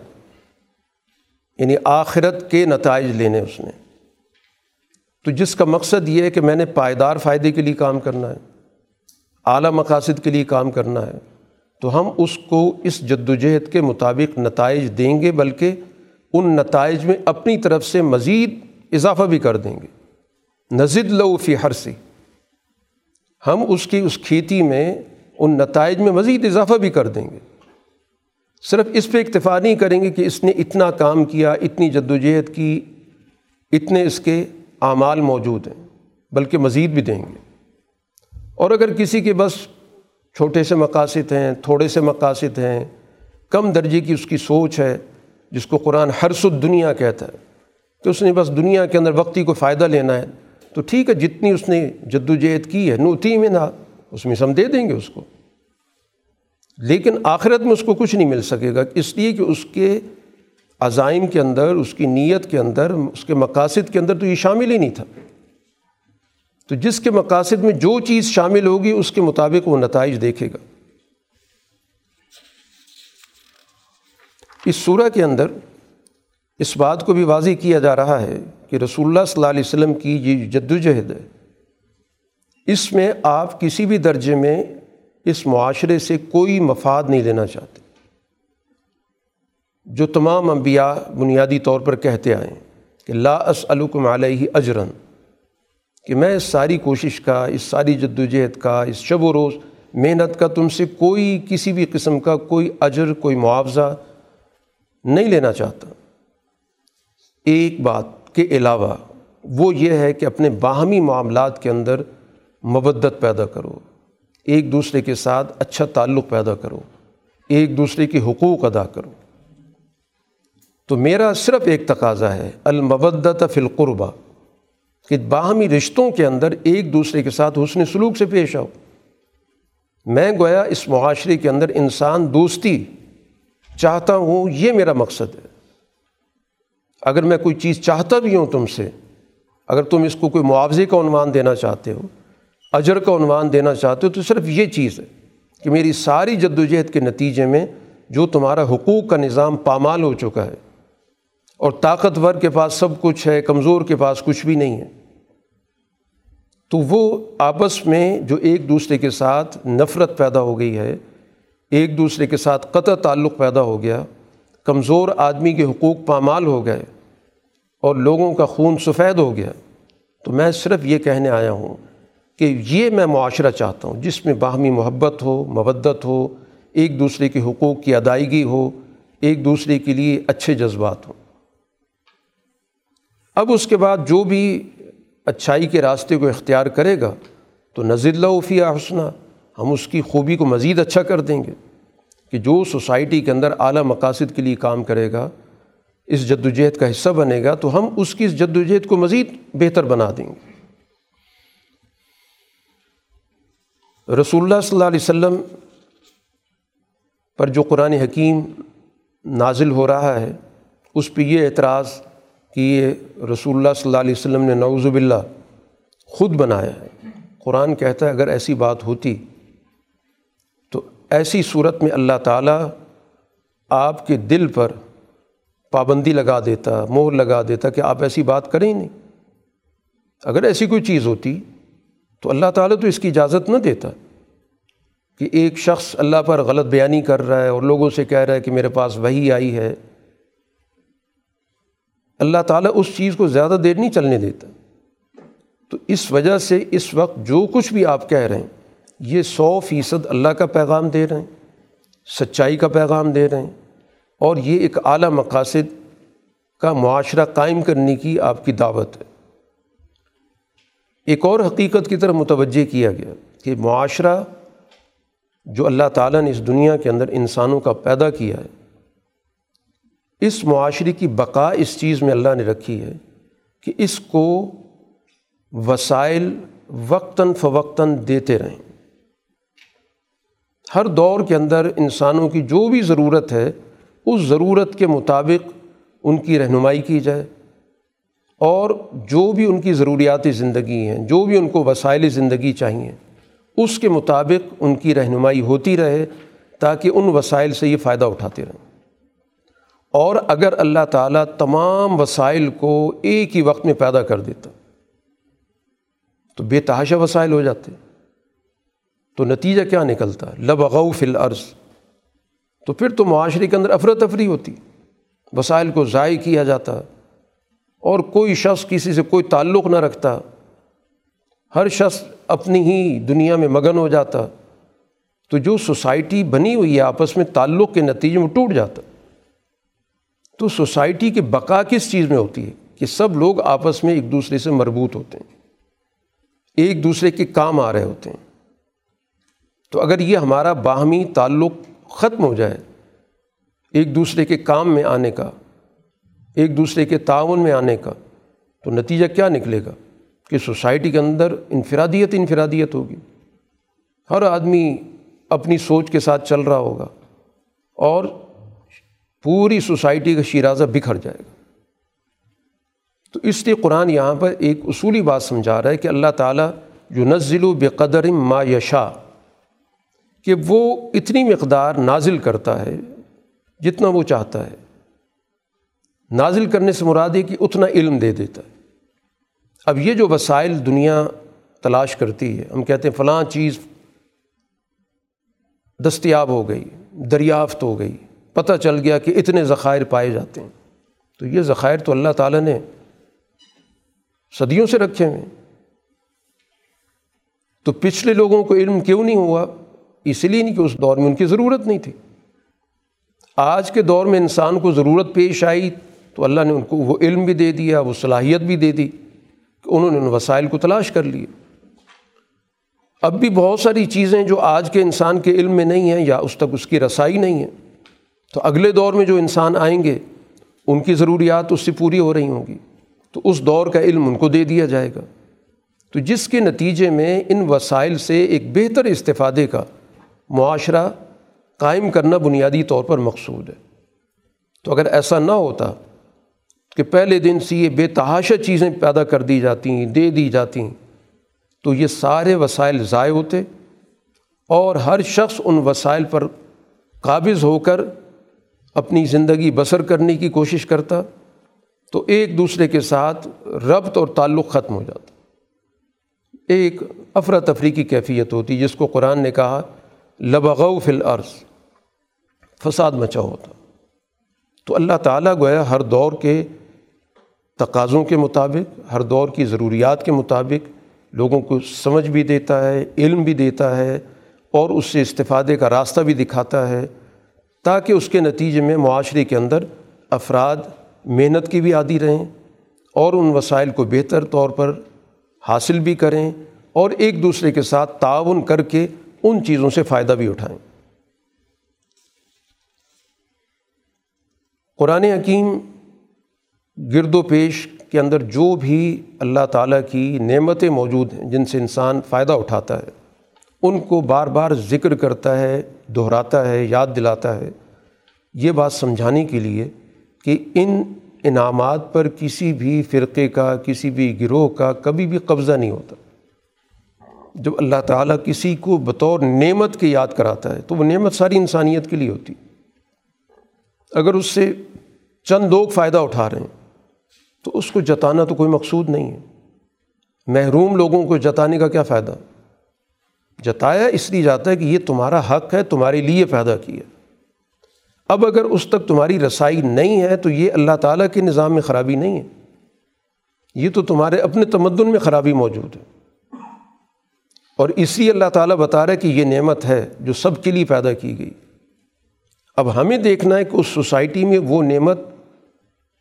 یعنی آخرت کے نتائج لینے اس نے۔ تو جس کا مقصد یہ ہے کہ میں نے پائیدار فائدے کے لیے کام کرنا ہے، اعلیٰ مقاصد کے لیے کام کرنا ہے، تو ہم اس کو اس جد وجہد کے مطابق نتائج دیں گے، بلکہ ان نتائج میں اپنی طرف سے مزید اضافہ بھی کر دیں گے۔ نزد لو فی ہر سے ہم اس کی، اس کھیتی میں ان نتائج میں مزید اضافہ بھی کر دیں گے۔ صرف اس پہ اکتفا نہیں کریں گے کہ اس نے اتنا کام کیا، اتنی جدوجہد کی، اتنے اس کے اعمال موجود ہیں، بلکہ مزید بھی دیں گے۔ اور اگر کسی کے بس چھوٹے سے مقاصد ہیں، تھوڑے سے مقاصد ہیں، کم درجے کی اس کی سوچ ہے، جس کو قرآن ہر سد دنیا کہتا ہے کہ اس نے بس دنیا کے اندر وقتی کو فائدہ لینا ہے، تو ٹھیک ہے، جتنی اس نے جدوجہد کی ہے نوتی میں نہ اس میں ہم دے دیں گے اس کو۔ لیکن آخرت میں اس کو کچھ نہیں مل سکے گا۔ اس لیے کہ اس کے عزائم کے اندر، اس کی نیت کے اندر، اس کے مقاصد کے اندر تو یہ شامل ہی نہیں تھا۔ تو جس کے مقاصد میں جو چیز شامل ہوگی، اس کے مطابق وہ نتائج دیکھے گا۔ اس صورح کے اندر اس بات کو بھی واضح کیا جا رہا ہے کہ رسول اللہ صلی اللہ علیہ وسلم کی یہ جدوجہد ہے۔ اس میں آپ کسی بھی درجے میں اس معاشرے سے کوئی مفاد نہیں لینا چاہتے۔ جو تمام انبیاء بنیادی طور پر کہتے آئیں کہ لا اسلکم علیہ اجرن، کہ میں اس ساری کوشش کا، اس ساری جد وجہد کا، اس شب و روز محنت کا تم سے کوئی کسی بھی قسم کا کوئی اجر، کوئی معاوضہ نہیں لینا چاہتا۔ ایک بات کے علاوہ وہ یہ ہے کہ اپنے باہمی معاملات کے اندر مبدت پیدا کرو۔ ایک دوسرے کے ساتھ اچھا تعلق پیدا کرو، ایک دوسرے کے حقوق ادا کرو۔ تو میرا صرف ایک تقاضا ہے المبدت فی القربہ، کہ باہمی رشتوں کے اندر ایک دوسرے کے ساتھ حسن سلوک سے پیش آؤ۔ میں گویا اس معاشرے کے اندر انسان دوستی چاہتا ہوں، یہ میرا مقصد ہے۔ اگر میں کوئی چیز چاہتا بھی ہوں تم سے، اگر تم اس کو کوئی معاوضے کا عنوان دینا چاہتے ہو اجر کا عنوان دینا چاہتے ہو تو صرف یہ چیز ہے کہ میری ساری جد وجہد کے نتیجے میں جو تمہارا حقوق کا نظام پامال ہو چکا ہے اور طاقتور کے پاس سب کچھ ہے، کمزور کے پاس کچھ بھی نہیں ہے، تو وہ آپس میں جو ایک دوسرے کے ساتھ نفرت پیدا ہو گئی ہے، ایک دوسرے کے ساتھ قطع تعلق پیدا ہو گیا، کمزور آدمی کے حقوق پامال ہو گئے اور لوگوں کا خون سفید ہو گیا، تو میں صرف یہ کہنے آیا ہوں کہ یہ میں معاشرہ چاہتا ہوں، جس میں باہمی محبت ہو، مودت ہو، ایک دوسرے کے حقوق کی ادائیگی ہو، ایک دوسرے کے لیے اچھے جذبات ہوں۔ اب اس کے بعد جو بھی اچھائی کے راستے کو اختیار کرے گا، تو نظر اللہ حسنہ، ہم اس کی خوبی کو مزید اچھا کر دیں گے کہ جو سوسائٹی کے اندر اعلیٰ مقاصد کے لیے کام کرے گا، اس جد وجہد کا حصہ بنے گا، تو ہم اس کی اس جد وجہد کو مزید بہتر بنا دیں گے۔ رسول اللہ صلی اللہ علیہ وسلم پر جو قرآن حکیم نازل ہو رہا ہے، اس پہ یہ اعتراض کہ یہ رسول اللہ صلی اللہ علیہ وسلم نے نعوذ باللہ خود بنایا ہے۔ قرآن کہتا ہے، اگر ایسی بات ہوتی تو ایسی صورت میں اللہ تعالیٰ آپ کے دل پر پابندی لگا دیتا مور لگا دیتا کہ آپ ایسی بات کریں نہیں۔ اگر ایسی کوئی چیز ہوتی تو اللہ تعالیٰ تو اس کی اجازت نہ دیتا کہ ایک شخص اللہ پر غلط بیانی کر رہا ہے اور لوگوں سے کہہ رہا ہے کہ میرے پاس وہی آئی ہے۔ اللہ تعالیٰ اس چیز کو زیادہ دیر نہیں چلنے دیتا۔ تو اس وجہ سے اس وقت جو کچھ بھی آپ کہہ رہے ہیں، یہ سو فیصد اللہ کا پیغام دے رہے ہیں، سچائی کا پیغام دے رہے ہیں، اور یہ ایک اعلیٰ مقاصد کا معاشرہ قائم کرنے کی آپ کی دعوت ہے۔ ایک اور حقیقت کی طرف متوجہ کیا گیا کہ معاشرہ جو اللہ تعالیٰ نے اس دنیا کے اندر انسانوں کا پیدا کیا ہے، اس معاشرے کی بقا اس چیز میں اللہ نے رکھی ہے کہ اس کو وسائل وقتاً فوقتاً دیتے رہیں۔ ہر دور کے اندر انسانوں کی جو بھی ضرورت ہے، اس ضرورت کے مطابق ان کی رہنمائی کی جائے۔ اور جو بھی ان کی ضروریات زندگی ہیں، جو بھی ان کو وسائل زندگی چاہیے، اس کے مطابق ان کی رہنمائی ہوتی رہے تاکہ ان وسائل سے یہ فائدہ اٹھاتے رہیں۔ اور اگر اللہ تعالیٰ تمام وسائل کو ایک ہی وقت میں پیدا کر دیتا، تو بے تحاشا وسائل ہو جاتے۔ تو نتیجہ کیا نکلتا؟ لبغو فی الارض۔ تو پھر تو معاشرے کے اندر افراتفری ہوتی۔ وسائل کو ضائع کیا جاتا۔ اور کوئی شخص کسی سے کوئی تعلق نہ رکھتا، ہر شخص اپنی ہی دنیا میں مگن ہو جاتا، تو جو سوسائٹی بنی ہوئی ہے، آپس میں تعلق کے نتیجے میں ٹوٹ جاتا۔ تو سوسائٹی کی بقا کس چیز میں ہوتی ہے؟ کہ سب لوگ آپس میں ایک دوسرے سے مربوط ہوتے ہیں، ایک دوسرے کے کام آ رہے ہوتے ہیں۔ تو اگر یہ ہمارا باہمی تعلق ختم ہو جائے، ایک دوسرے کے کام میں آنے کا ایک دوسرے کے تعاون میں آنے کا، تو نتیجہ کیا نکلے گا؟ کہ سوسائٹی کے اندر انفرادیت انفرادیت ہوگی۔ ہر آدمی اپنی سوچ کے ساتھ چل رہا ہوگا اور پوری سوسائٹی کا شیرازہ بکھر جائے گا۔ تو اس لیے قرآن یہاں پر ایک اصولی بات سمجھا رہا ہے کہ اللہ تعالیٰ جو نزل و بے ما یشا کہ وہ اتنی مقدار نازل کرتا ہے جتنا وہ چاہتا ہے۔ نازل کرنے سے مراد ہے کہ اتنا علم دے دیتا ہے۔ اب یہ جو وسائل دنیا تلاش کرتی ہے، ہم کہتے ہیں فلاں چیز دستیاب ہو گئی، دریافت ہو گئی، پتہ چل گیا کہ اتنے ذخائر پائے جاتے ہیں۔ تو یہ ذخائر تو اللہ تعالیٰ نے صدیوں سے رکھے ہوئے تو پچھلے لوگوں کو علم کیوں نہیں ہوا؟ اس لیے نہیں کہ اس دور میں ان کی ضرورت نہیں تھی۔ آج کے دور میں انسان کو ضرورت پیش آئی تو اللہ نے ان کو وہ علم بھی دے دیا، وہ صلاحیت بھی دے دی کہ انہوں نے ان وسائل کو تلاش کر لیے۔ اب بھی بہت ساری چیزیں جو آج کے انسان کے علم میں نہیں ہیں یا اس تک اس کی رسائی نہیں ہے، تو اگلے دور میں جو انسان آئیں گے، ان کی ضروریات اس سے پوری ہو رہی ہوں گی۔ تو اس دور کا علم ان کو دے دیا جائے گا۔ تو جس کے نتیجے میں ان وسائل سے ایک بہتر استفادے کا معاشرہ قائم کرنا بنیادی طور پر مقصود ہے۔ تو اگر ایسا نہ ہوتا کہ پہلے دن سے یہ بے تحاشا چیزیں پیدا کر دی جاتی دے دی جاتی تو یہ سارے وسائل ضائع ہوتے اور ہر شخص ان وسائل پر قابض ہو کر اپنی زندگی بسر کرنے کی کوشش کرتا، تو ایک دوسرے کے ساتھ ربط اور تعلق ختم ہو جاتا۔ ایک افراتفری کی کیفیت ہوتی، جس کو قرآن نے کہا، لبغو فی الارض، فساد مچا ہوتا۔ تو اللہ تعالیٰ گویا ہر دور کے تقاضوں کے مطابق، ہر دور کی ضروریات کے مطابق لوگوں کو سمجھ بھی دیتا ہے، علم بھی دیتا ہے اور اس سے استفادے کا راستہ بھی دکھاتا ہے تاکہ اس کے نتیجے میں معاشرے کے اندر افراد محنت کی بھی عادی رہیں اور ان وسائل کو بہتر طور پر حاصل بھی کریں اور ایک دوسرے کے ساتھ تعاون کر کے ان چیزوں سے فائدہ بھی اٹھائیں۔ قرآن حکیم گرد و پیش کے اندر جو بھی اللہ تعالیٰ کی نعمتیں موجود ہیں، جن سے انسان فائدہ اٹھاتا ہے، ان کو بار بار ذکر کرتا ہے، دہراتا ہے، یاد دلاتا ہے۔ یہ بات سمجھانے کے لیے کہ ان انعامات پر کسی بھی فرقے کا، کسی بھی گروہ کا کبھی بھی قبضہ نہیں ہوتا۔ جب اللہ تعالیٰ کسی کو بطور نعمت کے یاد کراتا ہے، تو وہ نعمت ساری انسانیت کے لیے ہوتی۔ اگر اس سے چند لوگ فائدہ اٹھا رہے ہیں تو اس کو جتانا تو کوئی مقصود نہیں ہے۔ محروم لوگوں کو جتانے کا کیا فائدہ؟ جتایا اس لیے جاتا ہے کہ یہ تمہارا حق ہے، تمہارے لیے پیدا کیا۔ اب اگر اس تک تمہاری رسائی نہیں ہے تو یہ اللہ تعالیٰ کے نظام میں خرابی نہیں ہے۔ یہ تو تمہارے اپنے تمدن میں خرابی موجود ہے۔ اور اسی اللہ تعالیٰ بتا رہا ہے کہ یہ نعمت ہے جو سب کے لیے پیدا کی گئی۔ اب ہمیں دیکھنا ہے کہ اس سوسائٹی میں وہ نعمت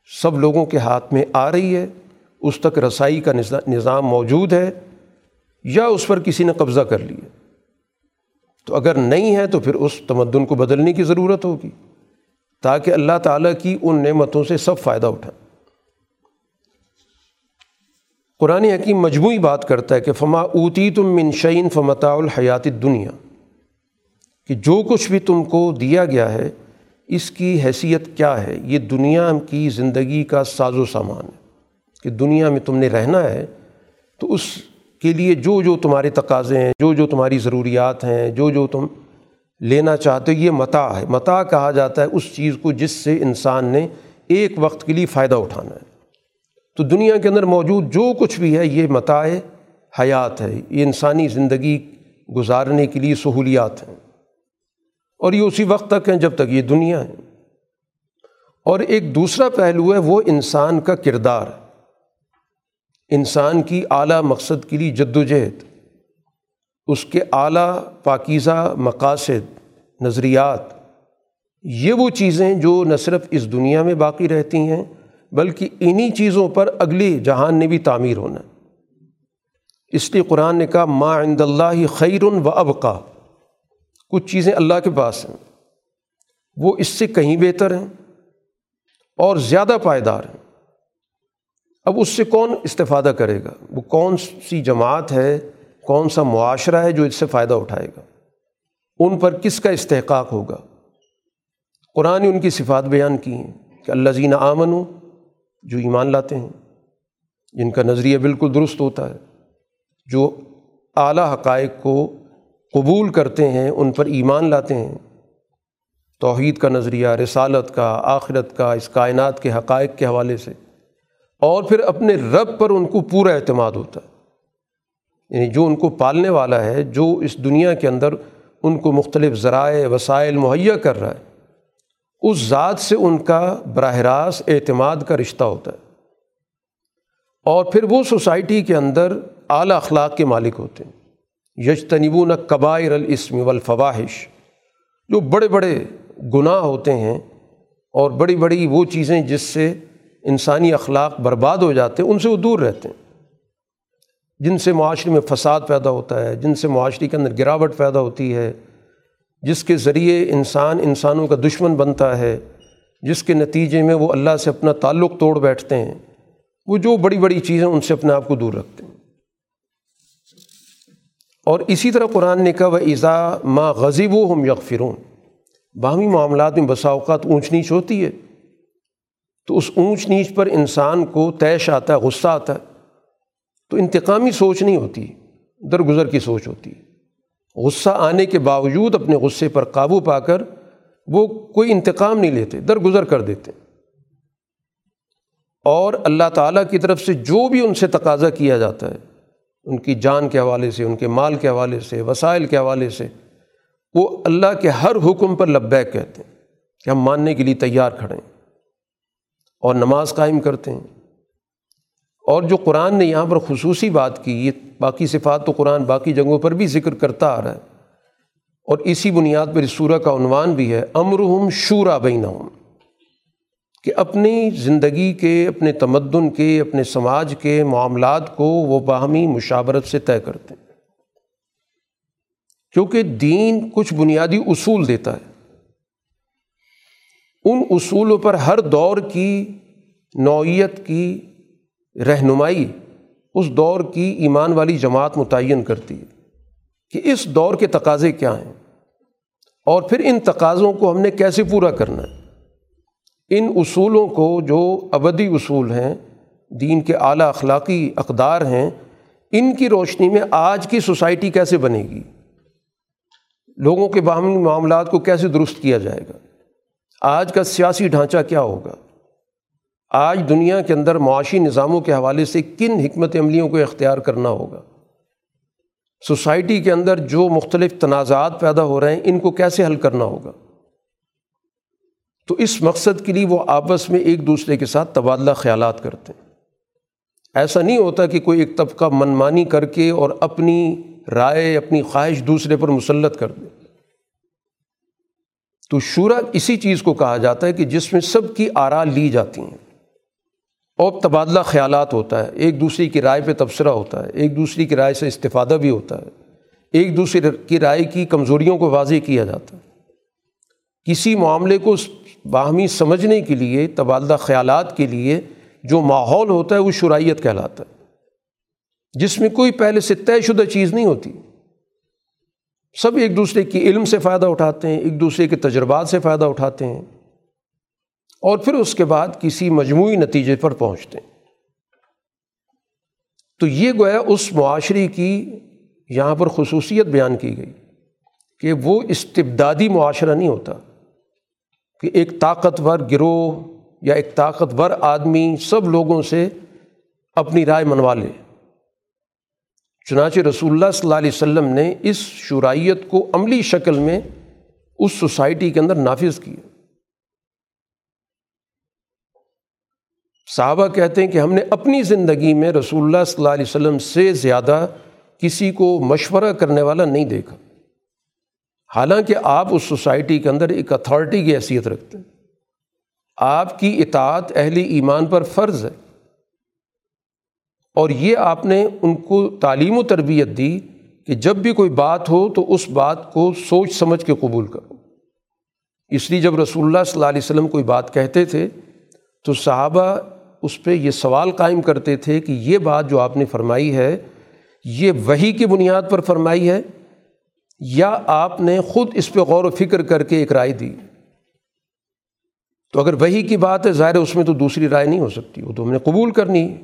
سب لوگوں کے ہاتھ میں آ رہی ہے، اس تک رسائی کا نظام موجود ہے یا اس پر کسی نے قبضہ کر لیا۔ تو اگر نہیں ہے تو پھر اس تمدن کو بدلنے کی ضرورت ہوگی، تاکہ اللہ تعالیٰ کی ان نعمتوں سے سب فائدہ اٹھائیں قرآن حکیم مجموعی بات کرتا ہے کہ فما اوتی تم منشین فمتا الحیات دنیا کہ جو کچھ بھی تم کو دیا گیا ہے اس کی حیثیت کیا ہے؟ یہ دنیا کی زندگی کا ساز و سامان ہے کہ دنیا میں تم نے رہنا ہے تو اس کے لیے جو جو تمہارے تقاضے ہیں، جو جو تمہاری ضروریات ہیں، جو جو تم لینا چاہتے ہو، یہ متا ہے۔ متا کہا جاتا ہے اس چیز کو جس سے انسان نے ایک وقت کے لیے فائدہ اٹھانا ہے۔ تو دنیا کے اندر موجود جو کچھ بھی ہے، یہ متاع حیات ہے۔ یہ انسانی زندگی گزارنے کے لیے سہولیات ہیں۔ اور یہ اسی وقت تک ہیں جب تک یہ دنیا ہے۔ اور ایک دوسرا پہلو ہے، وہ انسان کا کردار۔ انسان کی اعلیٰ مقصد کے لیے جد و جہد اس کے اعلیٰ پاکیزہ مقاصد، نظریات، یہ وہ چیزیں جو نہ صرف اس دنیا میں باقی رہتی ہیں، بلکہ انہی چیزوں پر اگلی جہان نے بھی تعمیر ہونا۔ اس لیے قرآن نے کہا، ما عند اللہ خیر و ابقا کچھ چیزیں اللہ کے پاس ہیں۔ وہ اس سے کہیں بہتر ہیں اور زیادہ پائیدار ہیں۔ اب اس سے کون استفادہ کرے گا؟ وہ کون سی جماعت ہے، کون سا معاشرہ ہے جو اس سے فائدہ اٹھائے گا؟ ان پر کس کا استحقاق ہوگا؟ قرآن نے ان کی صفات بیان کی ہیں کہ اللہ زین آمن ہوں جو ایمان لاتے ہیں، جن کا نظریہ بالکل درست ہوتا ہے، جو اعلیٰ حقائق کو قبول کرتے ہیں، ان پر ایمان لاتے ہیں۔ توحید کا نظریہ، رسالت کا، آخرت کا، اس کائنات کے حقائق کے حوالے سے۔ اور پھر اپنے رب پر ان کو پورا اعتماد ہوتا ہے۔ یعنی جو ان کو پالنے والا ہے، جو اس دنیا کے اندر ان کو مختلف ذرائع، وسائل مہیا کر رہا ہے، اس ذات سے ان کا براہ راست اعتماد کا رشتہ ہوتا ہے۔ اور پھر وہ سوسائٹی کے اندر اعلیٰ اخلاق کے مالک ہوتے ہیں۔ یجتنبون قبائر الاسم والفواحش، جو بڑے بڑے گناہ ہوتے ہیں اور بڑی بڑی وہ چیزیں جس سے انسانی اخلاق برباد ہو جاتے ہیں، ان سے وہ دور رہتے ہیں۔ جن سے معاشرے میں فساد پیدا ہوتا ہے، جن سے معاشرے کے اندر گراوٹ پیدا ہوتی ہے، جس کے ذریعے انسان انسانوں کا دشمن بنتا ہے، جس کے نتیجے میں وہ اللہ سے اپنا تعلق توڑ بیٹھتے ہیں، وہ جو بڑی بڑی چیزیں ان سے اپنے آپ کو دور رکھتے ہیں۔ اور اسی طرح قرآن نے کہا وہ ایزا ماں غزیب و ہم یغفرون باہمی معاملات میں بسا اوقات اونچ نیچ ہوتی ہے۔ تو اس اونچ نیچ پر انسان کو طیش آتا ہے، غصہ آتا ہے۔ تو انتقامی سوچ نہیں ہوتی، درگزر کی سوچ ہوتی ہے۔ غصہ آنے کے باوجود اپنے غصے پر قابو پا کر وہ کوئی انتقام نہیں لیتے، درگزر کر دیتے۔ اور اللہ تعالیٰ کی طرف سے جو بھی ان سے تقاضا کیا جاتا ہے ان کی جان کے حوالے سے، ان کے مال کے حوالے سے، وسائل کے حوالے سے، وہ اللہ کے ہر حکم پر لبیک کہتے ہیں کہ ہم ماننے کے لیے تیار کھڑے ہیں اور نماز قائم کرتے ہیں۔ اور جو قرآن نے یہاں پر خصوصی بات کی، یہ باقی صفات تو قرآن باقی جگہوں پر بھی ذکر کرتا آ رہا ہے۔ اور اسی بنیاد پر اس سورہ کا عنوان بھی ہے امرحم شورا بین کہ اپنی زندگی کے، اپنے تمدن کے، اپنے سماج کے معاملات کو وہ باہمی مشاورت سے طے کرتے ہیں۔ کیونکہ دین کچھ بنیادی اصول دیتا ہے۔ ان اصولوں پر ہر دور کی نوعیت کی رہنمائی اس دور کی ایمان والی جماعت متعین کرتی ہے کہ اس دور کے تقاضے کیا ہیں اور پھر ان تقاضوں کو ہم نے کیسے پورا کرنا ہے۔ ان اصولوں کو جو ابدی اصول ہیں، دین کے اعلیٰ اخلاقی اقدار ہیں، ان کی روشنی میں آج کی سوسائٹی کیسے بنے گی؟ لوگوں کے باہمی معاملات کو کیسے درست کیا جائے گا؟ آج کا سیاسی ڈھانچہ کیا ہوگا؟ آج دنیا کے اندر معاشی نظاموں کے حوالے سے کن حکمت عملیوں کو اختیار کرنا ہوگا؟ سوسائٹی کے اندر جو مختلف تنازعات پیدا ہو رہے ہیں، ان کو کیسے حل کرنا ہوگا؟ تو اس مقصد کے لیے وہ آپس میں ایک دوسرے کے ساتھ تبادلہ خیالات کرتے ہیں۔ ایسا نہیں ہوتا کہ کوئی ایک طبقہ منمانی کر کے اور اپنی رائے، اپنی خواہش دوسرے پر مسلط کر دے۔ تو شورا اسی چیز کو کہا جاتا ہے کہ جس میں سب کی آرا لی جاتی ہیں۔ اور تبادلہ خیالات ہوتا ہے۔ ایک دوسرے کی رائے پہ تبصرہ ہوتا ہے۔ ایک دوسرے کی رائے سے استفادہ بھی ہوتا ہے۔ ایک دوسرے کی رائے کی کمزوریوں کو واضح کیا جاتا ہے۔ کسی معاملے کو باہمی سمجھنے کے لیے، تبادلہ خیالات کے لیے جو ماحول ہوتا ہے، وہ شرائط کہلاتا ہے۔ جس میں کوئی پہلے سے طے شدہ چیز نہیں ہوتی۔ سب ایک دوسرے کی علم سے فائدہ اٹھاتے ہیں، ایک دوسرے کے تجربات سے فائدہ اٹھاتے ہیں۔ اور پھر اس کے بعد کسی مجموعی نتیجے پر پہنچتے ہیں۔ تو یہ گویا اس معاشرے کی یہاں پر خصوصیت بیان کی گئی کہ وہ استبدادی معاشرہ نہیں ہوتا۔ کہ ایک طاقتور گروہ یا ایک طاقتور آدمی سب لوگوں سے اپنی رائے منوا لے۔ چنانچہ رسول اللہ صلی اللہ علیہ وسلم نے اس شرائط کو عملی شکل میں اس سوسائٹی کے اندر نافذ کیا۔ صحابہ کہتے ہیں کہ ہم نے اپنی زندگی میں رسول اللہ صلی اللہ علیہ وسلم سے زیادہ کسی کو مشورہ کرنے والا نہیں دیکھا۔ حالانکہ آپ اس سوسائٹی کے اندر ایک اتھارٹی کی حیثیت رکھتے ہیں۔ آپ کی اطاعت اہل ایمان پر فرض ہے۔ اور یہ آپ نے ان کو تعلیم و تربیت دی کہ جب بھی کوئی بات ہو تو اس بات کو سوچ سمجھ کے قبول کرو۔ اس لیے جب رسول اللہ صلی اللہ علیہ وسلم کوئی بات کہتے تھے تو صحابہ اس پہ یہ سوال قائم کرتے تھے کہ یہ بات جو آپ نے فرمائی ہے، یہ وہی کی بنیاد پر فرمائی ہے یا آپ نے خود اس پہ غور و فکر کر کے ایک رائے دی؟ تو اگر وہی کی بات ہے، ظاہر اس میں تو دوسری رائے نہیں ہو سکتی۔ وہ تو ہم نے قبول کرنی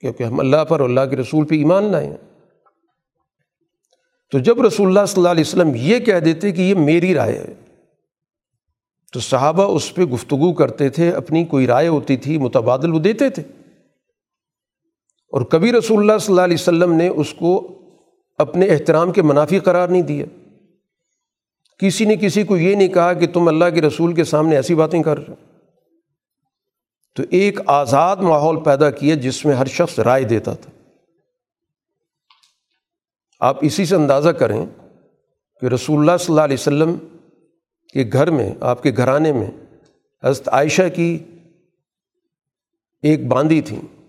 کیونکہ ہم اللہ پر اللہ کے رسول پہ ایمان لائے ہیں۔ تو جب رسول اللہ صلی اللہ علیہ وسلم یہ کہہ دیتے کہ یہ میری رائے ہے، تو صحابہ اس پہ گفتگو کرتے تھے، اپنی کوئی رائے ہوتی تھی، متبادل وہ دیتے تھے۔ اور کبھی رسول اللہ صلی اللہ علیہ وسلم نے اس کو اپنے احترام کے منافی قرار نہیں دیا کسی نے کسی کو یہ نہیں کہا کہ تم اللہ کے رسول کے سامنے ایسی باتیں کر رہے تو ایک آزاد ماحول پیدا کیا جس میں ہر شخص رائے دیتا تھا۔ آپ اسی سے اندازہ کریں کہ رسول اللہ صلی اللہ علیہ وسلم کے گھر میں، آپ کے گھرانے میں حضرت عائشہ کی ایک باندی تھیں۔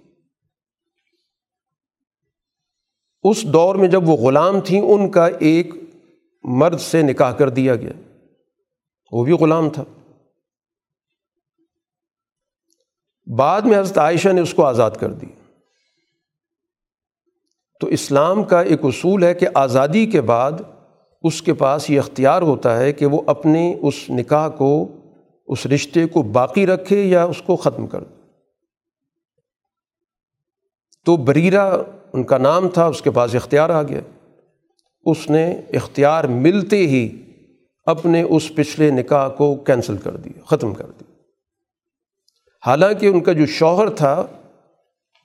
اس دور میں جب وہ غلام تھیں، ان کا ایک مرد سے نکاح کر دیا گیا۔ وہ بھی غلام تھا۔ بعد میں حضرت عائشہ نے اس کو آزاد کر دی۔ تو اسلام کا ایک اصول ہے کہ آزادی کے بعد اس کے پاس یہ اختیار ہوتا ہے کہ وہ اپنے اس نکاح کو، اس رشتے کو باقی رکھے یا اس کو ختم کر دے۔ تو بریرہ ان کا نام تھا، اس کے پاس اختیار آ گیا۔ اس نے اختیار ملتے ہی اپنے اس پچھلے نکاح کو کینسل کر دیا، ختم کر دیا۔ حالانکہ ان کا جو شوہر تھا،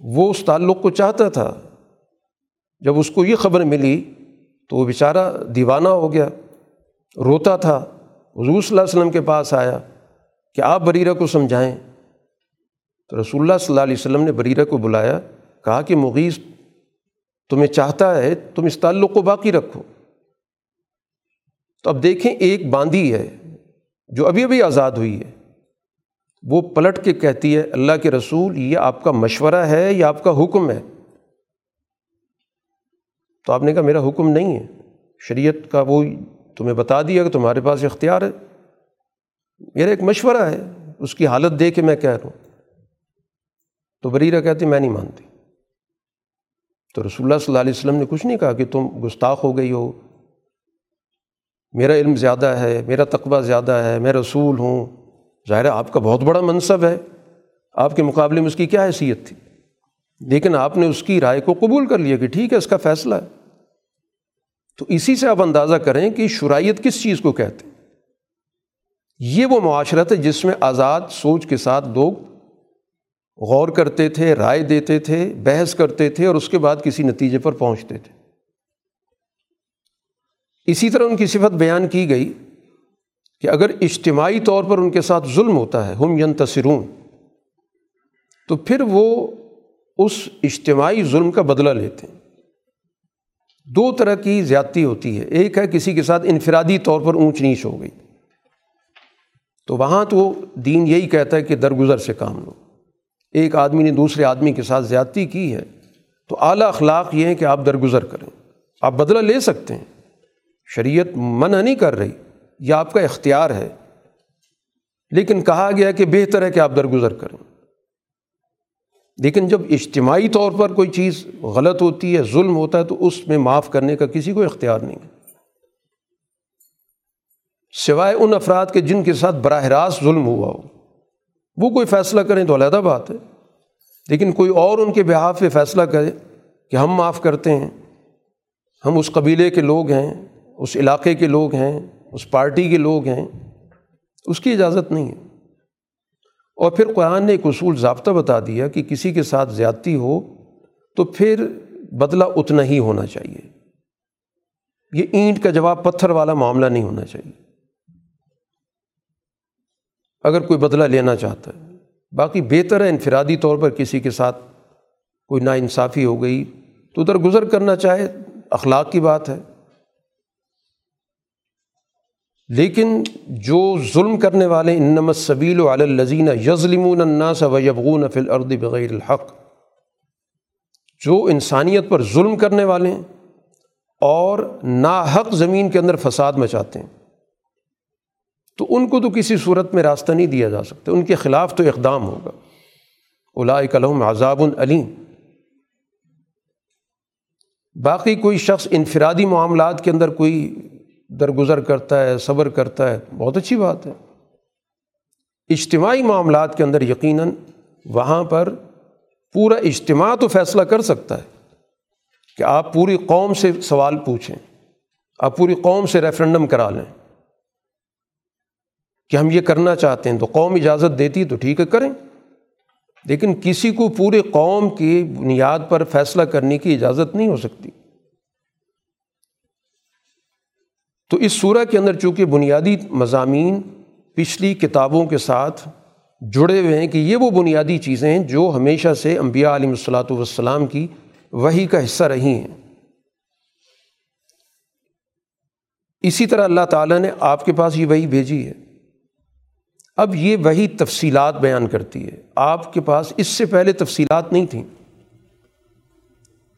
وہ اس تعلق کو چاہتا تھا۔ جب اس کو یہ خبر ملی تو وہ بیچارہ دیوانہ ہو گیا، روتا تھا۔ حضور صلی اللہ علیہ وسلم کے پاس آیا کہ آپ بریرہ کو سمجھائیں۔ تو رسول اللہ صلی اللہ علیہ وسلم نے بریرہ کو بلایا، کہا کہ مغیث تمہیں چاہتا ہے تم اس تعلق کو باقی رکھو۔ تو اب دیکھیں ایک باندھی ہے جو ابھی ابھی آزاد ہوئی ہے۔ وہ پلٹ کے کہتی ہے، اللہ کے رسول، یہ آپ کا مشورہ ہے یا آپ کا حکم ہے۔ تو آپ نے کہا، میرا حکم نہیں ہے۔ شریعت کا وہ تمہیں بتا دیا کہ تمہارے پاس اختیار ہے۔ میرا ایک مشورہ ہے، اس کی حالت دے کے میں کہہ رہا ہوں۔ تو بریرہ کہتی، میں نہیں مانتی۔ تو رسول اللہ صلی اللہ علیہ وسلم نے کچھ نہیں کہا کہ تم گستاخ ہو گئی ہو۔ میرا علم زیادہ ہے، میرا تقبہ زیادہ ہے، میں رسول ہوں۔ ظاہر ہے آپ کا بہت بڑا منصب ہے۔ آپ کے مقابلے میں اس کی کیا حیثیت تھی؟ لیکن آپ نے اس کی رائے کو قبول کر لیا کہ ٹھیک ہے، اس کا فیصلہ ہے۔ تو اسی سے آپ اندازہ کریں کہ شرائط کس چیز کو کہتے ہیں۔ یہ وہ معاشرت ہے جس میں آزاد سوچ کے ساتھ لوگ غور کرتے تھے، رائے دیتے تھے، بحث کرتے تھے اور اس کے بعد کسی نتیجے پر پہنچتے تھے۔ اسی طرح ان کی صفت بیان کی گئی کہ اگر اجتماعی طور پر ان کے ساتھ ظلم ہوتا ہے، ہم ین تصرون تو پھر وہ اس اجتماعی ظلم کا بدلہ لیتے ہیں۔ دو طرح کی زیادتی ہوتی ہے۔ ایک ہے کسی کے ساتھ انفرادی طور پر اونچ نیچ ہو گئی۔ تو وہاں تو دین یہی کہتا ہے کہ درگزر سے کام لو۔ ایک آدمی نے دوسرے آدمی کے ساتھ زیادتی کی ہے، تو اعلیٰ اخلاق یہ ہے کہ آپ درگزر کریں۔ آپ بدلہ لے سکتے ہیں۔ شریعت منع نہیں کر رہی، یہ آپ کا اختیار ہے۔ لیکن کہا گیا کہ بہتر ہے کہ آپ درگزر کریں۔ لیکن جب اجتماعی طور پر کوئی چیز غلط ہوتی ہے، ظلم ہوتا ہے، تو اس میں معاف کرنے کا کسی کو اختیار نہیں ہے۔ سوائے ان افراد کے جن کے ساتھ براہ راست ظلم ہوا ہو۔ وہ کوئی فیصلہ کریں تو علیحدہ بات ہے۔ لیکن کوئی اور ان کے بحاف پہ فیصلہ کرے کہ ہم معاف کرتے ہیں، ہم اس قبیلے کے لوگ ہیں، اس علاقے کے لوگ ہیں، اس پارٹی کے لوگ ہیں، اس کی اجازت نہیں ہے۔ اور پھر قرآن نے ایک اصول ضابطہ بتا دیا کہ کسی کے ساتھ زیادتی ہو تو پھر بدلہ اتنا ہی ہونا چاہیے۔ یہ اینٹ کا جواب پتھر والا معاملہ نہیں ہونا چاہیے۔ اگر کوئی بدلہ لینا چاہتا ہے۔ باقی بہتر ہے انفرادی طور پر کسی کے ساتھ کوئی ناانصافی ہو گئی، تو ادھر گزر کرنا چاہے، اخلاق کی بات ہے۔ لیکن جو ظلم کرنے والے انمت صبیل و علزین یظلم الناس و یبغون فل الارض بغیر الحق۔ جو انسانیت پر ظلم کرنے والے ہیں اور ناحق زمین کے اندر فساد مچاتے ہیں۔ تو ان کو تو کسی صورت میں راستہ نہیں دیا جا سکتا، ان کے خلاف تو اقدام ہوگا۔ الحم عذاب العلیم باقی کوئی شخص انفرادی معاملات کے اندر کوئی درگزر کرتا ہے، صبر کرتا ہے، بہت اچھی بات ہے۔ اجتماعی معاملات کے اندر یقیناً وہاں پر پورا اجتماع تو فیصلہ کر سکتا ہے کہ آپ پوری قوم سے سوال پوچھیں، آپ پوری قوم سے ریفرنڈم کرا لیں۔ کہ ہم یہ کرنا چاہتے ہیں تو قوم اجازت دیتی تو ٹھیک ہے، کریں۔ لیکن کسی کو پورے قوم کی بنیاد پر فیصلہ کرنے کی اجازت نہیں ہو سکتی۔ تو اس صورح کے اندر چونکہ بنیادی مضامین پچھلی کتابوں کے ساتھ جڑے ہوئے ہیں کہ یہ وہ بنیادی چیزیں ہیں جو ہمیشہ سے انبیاء علیہ الصلاۃ والسلام کی وہی کا حصہ رہی ہیں۔ اسی طرح اللہ تعالیٰ نے آپ کے پاس یہ وہی بھیجی ہے۔ اب یہ وہی تفصیلات بیان کرتی ہے۔ آپ کے پاس اس سے پہلے تفصیلات نہیں تھیں۔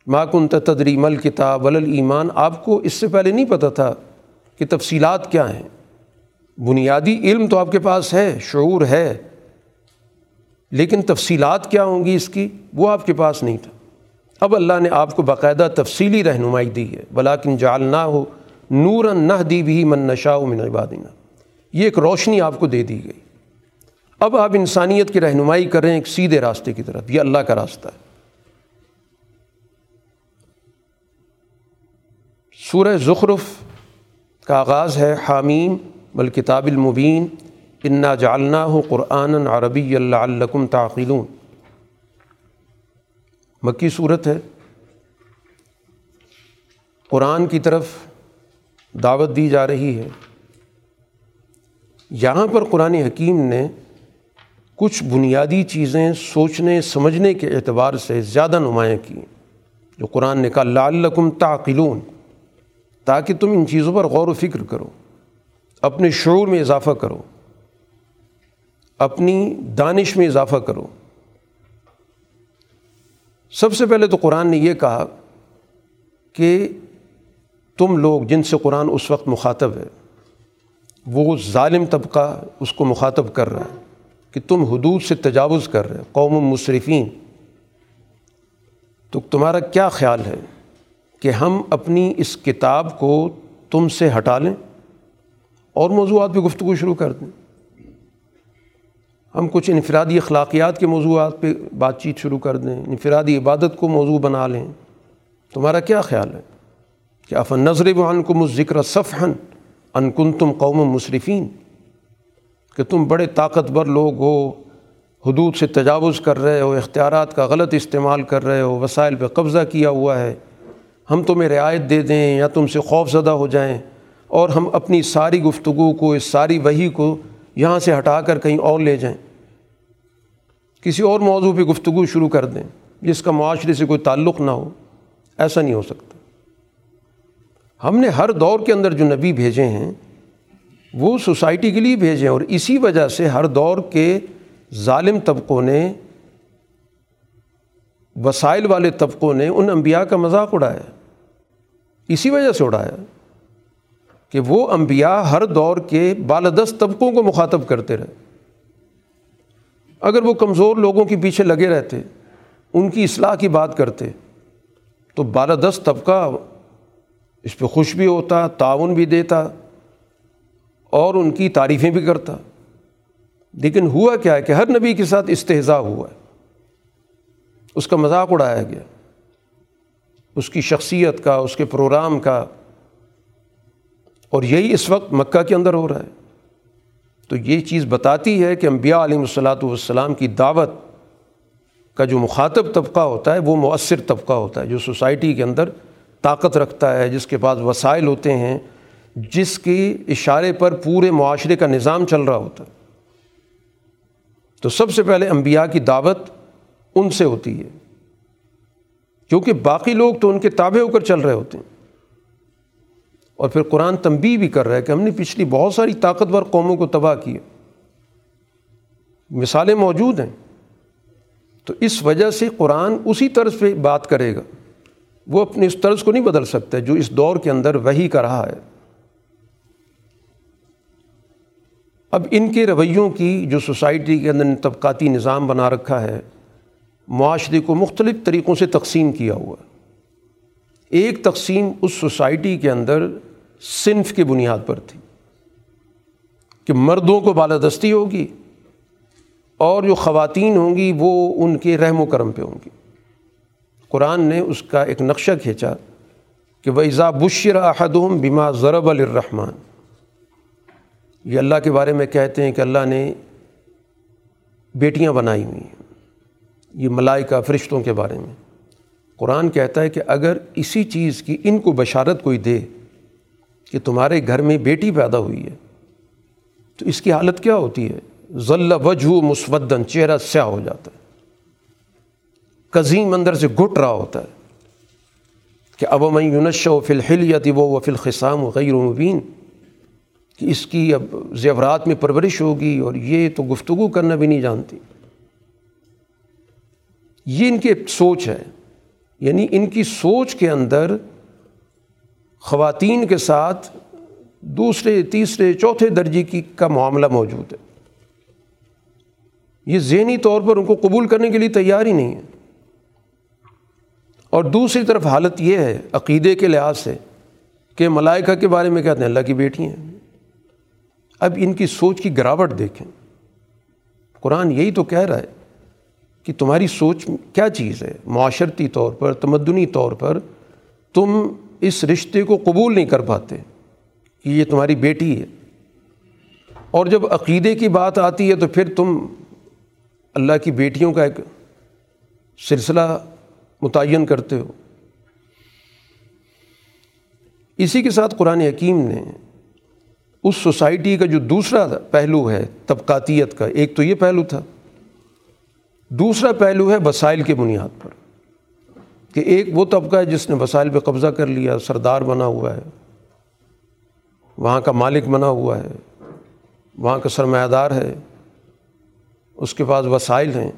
ماکن تدری مل کتاب ولل ایمان آپ کو اس سے پہلے نہیں پتہ تھا کہ تفصیلات کیا ہیں۔ بنیادی علم تو آپ کے پاس ہے، شعور ہے، لیکن تفصیلات کیا ہوں گی اس کی؟ وہ آپ کے پاس نہیں تھا۔ اب اللہ نے آپ کو باقاعدہ تفصیلی رہنمائی دی ہے۔ بلاکن جالنا ہو نور نہ دی بھی من نشا من عبادنا۔ یہ ایک روشنی آپ کو دے دی گئی۔ اب آپ انسانیت کی رہنمائی کر رہے ہیں ایک سیدھے راستے کی طرف، یہ اللہ کا راستہ ہے۔ سورہ زخرف کا آغاز ہے، حامیم بالکتاب المبین، انا جالنا ہو قرآن عربی اللہ علکم تعقلون۔ مکی صورت ہے۔ قرآن کی طرف دعوت دی جا رہی ہے۔ یہاں پر قرآن حکیم نے کچھ بنیادی چیزیں سوچنے، سمجھنے کے اعتبار سے زیادہ نمایاں کی۔ جو قرآن نے کہا، لعلکم تعقلون، تاکہ تم ان چیزوں پر غور و فکر کرو، اپنے شعور میں اضافہ کرو، اپنی دانش میں اضافہ کرو۔ سب سے پہلے تو قرآن نے یہ کہا کہ تم لوگ جن سے قرآن اس وقت مخاطب ہے، وہ ظالم طبقہ اس کو مخاطب کر رہا ہے۔ کہ تم حدود سے تجاوز کر رہے قوم مصرفین۔ تو تمہارا کیا خیال ہے کہ ہم اپنی اس کتاب کو تم سے ہٹا لیں اور موضوعات پہ گفتگو شروع کر دیں؟ ہم کچھ انفرادی اخلاقیات کے موضوعات پہ بات چیت شروع کر دیں، انفرادی عبادت کو موضوع بنا لیں۔ تمہارا کیا خیال ہے کہ افن نظر وان کو ذکر صفحن انکن تم قوم مصرفین؟ کہ تم بڑے طاقتور لوگ ہو، حدود سے تجاوز کر رہے ہو، اختیارات کا غلط استعمال کر رہے ہو، وسائل پہ قبضہ کیا ہوا ہے۔ ہم تمہیں رعایت دے دیں یا تم سے خوف زدہ ہو جائیں، اور ہم اپنی ساری گفتگو کو، اس ساری وہی کو یہاں سے ہٹا کر کہیں اور لے جائیں۔ کسی اور موضوع پہ گفتگو شروع کر دیں، جس کا معاشرے سے کوئی تعلق نہ ہو، ایسا نہیں ہو سکتا۔ ہم نے ہر دور کے اندر جو نبی بھیجے ہیں وہ سوسائٹی کے لیے بھیجے اور اسی وجہ سے ہر دور کے ظالم طبقوں نے، وسائل والے طبقوں نے ان انبیاء کا مذاق اڑایا۔ اسی وجہ سے اڑایا کہ وہ انبیاء ہر دور کے بالدست طبقوں کو مخاطب کرتے رہے۔ اگر وہ کمزور لوگوں کے پیچھے لگے رہتے، ان کی اصلاح کی بات کرتے، تو بالادست طبقہ اس پہ خوش بھی ہوتا، تعاون بھی دیتا۔ اور ان کی تعریفیں بھی کرتا۔ لیکن ہوا کیا ہے کہ ہر نبی کے ساتھ استحضاء ہوا ہے۔ اس کا مذاق اڑایا گیا۔ اس کی شخصیت کا، اس کے پروگرام کا۔ اور یہی اس وقت مکہ کے اندر ہو رہا ہے۔ تو یہ چیز بتاتی ہے کہ انبیاء علیہ الصلاۃ والسلام کی دعوت کا جو مخاطب طبقہ ہوتا ہے، وہ مؤثر طبقہ ہوتا ہے، جو سوسائٹی کے اندر طاقت رکھتا ہے، جس کے پاس وسائل ہوتے ہیں۔ جس کے اشارے پر پورے معاشرے کا نظام چل رہا ہوتا ہے۔ تو سب سے پہلے انبیاء کی دعوت ان سے ہوتی ہے۔ کیونکہ باقی لوگ تو ان کے تابع ہو کر چل رہے ہوتے ہیں۔ اور پھر قرآن تنبی بھی کر رہا ہے کہ ہم نے پچھلی بہت ساری طاقتور قوموں کو تباہ کیا۔ مثالیں موجود ہیں۔ تو اس وجہ سے قرآن اسی طرز پہ بات کرے گا۔ وہ اپنے اس طرز کو نہیں بدل سکتا جو اس دور کے اندر وہی کا رہا ہے۔ اب ان کے رویوں کی جو سوسائٹی کے اندر طبقاتی نظام بنا رکھا ہے، معاشرے کو مختلف طریقوں سے تقسیم کیا ہوا۔ ایک تقسیم اس سوسائٹی کے اندر صنف کی بنیاد پر تھی کہ مردوں کو بالادستی ہوگی اور جو خواتین ہوں گی وہ ان کے رحم و کرم پہ ہوں گی۔ قرآن نے اس کا ایک نقشہ کھینچا کہ وہ ایزا بشر احدم بما ضرب الرحمٰن یہ اللہ کے بارے میں کہتے ہیں کہ اللہ نے بیٹیاں بنائی ہوئی ہیں۔ یہ ملائکہ فرشتوں کے بارے میں۔ قرآن کہتا ہے کہ اگر اسی چیز کی ان کو بشارت کوئی دے کہ تمہارے گھر میں بیٹی پیدا ہوئی ہے، تو اس کی حالت کیا ہوتی ہے؟ ذل وجہ مسودن، چہرہ سیاہ ہو جاتا ہے۔ قزیم اندر سے گھٹ رہا ہوتا ہے کہ اب میں یونش و فلحل یا وہ و فلخصام و غیر مبین۔ کہ اس کی اب زیورات میں پرورش ہوگی اور یہ تو گفتگو کرنا بھی نہیں جانتی۔ یہ ان کی سوچ ہے۔ یعنی ان کی سوچ کے اندر خواتین کے ساتھ دوسرے، تیسرے، چوتھے درجے کی کا معاملہ موجود ہے۔ یہ ذہنی طور پر ان کو قبول کرنے کے لیے تیار ہی نہیں ہے۔ اور دوسری طرف حالت یہ ہے، عقیدے کے لحاظ سے کہ ملائکہ کے بارے میں کہتے ہیں؟ اللہ کی بیٹی ہیں اب ان کی سوچ کی گراوٹ دیکھیں۔ قرآن یہی تو کہہ رہا ہے کہ تمہاری سوچ کیا چیز ہے؟ معاشرتی طور پر، تمدنی طور پر تم اس رشتے کو قبول نہیں کر پاتے کہ یہ تمہاری بیٹی ہے۔ اور جب عقیدے کی بات آتی ہے تو پھر تم اللہ کی بیٹیوں کا ایک سلسلہ متعین کرتے ہو۔ اسی کے ساتھ قرآن حکیم نے اس سوسائٹی کا جو دوسرا پہلو ہے طبقاتیت کا، ایک تو یہ پہلو تھا۔ دوسرا پہلو ہے وسائل کے بنیاد پر۔ کہ ایک وہ طبقہ ہے جس نے وسائل پہ قبضہ کر لیا، سردار بنا ہوا ہے۔ وہاں کا مالک بنا ہوا ہے۔ وہاں کا سرمایہ دار ہے۔ اس کے پاس وسائل ہیں۔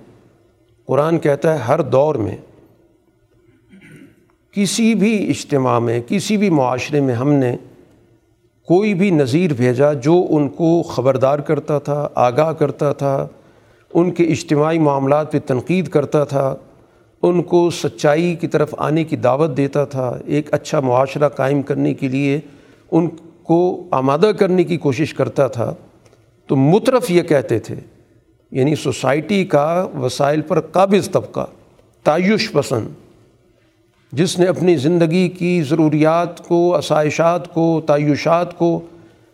قرآن کہتا ہے ہر دور میں کسی بھی اجتماع میں، کسی بھی معاشرے میں ہم نے کوئی بھی نظیر بھیجا جو ان کو خبردار کرتا تھا، آگاہ کرتا تھا، ان کے اجتماعی معاملات پہ تنقید کرتا تھا، ان کو سچائی کی طرف آنے کی دعوت دیتا تھا، ایک اچھا معاشرہ قائم کرنے کے لیے ان کو آمادہ کرنے کی کوشش کرتا تھا۔ تو مطرف یہ کہتے تھے یعنی سوسائٹی کا وسائل پر قابض طبقہ، تعیش پسند۔ جس نے اپنی زندگی کی ضروریات کو، آسائشات کو، تعیشات کو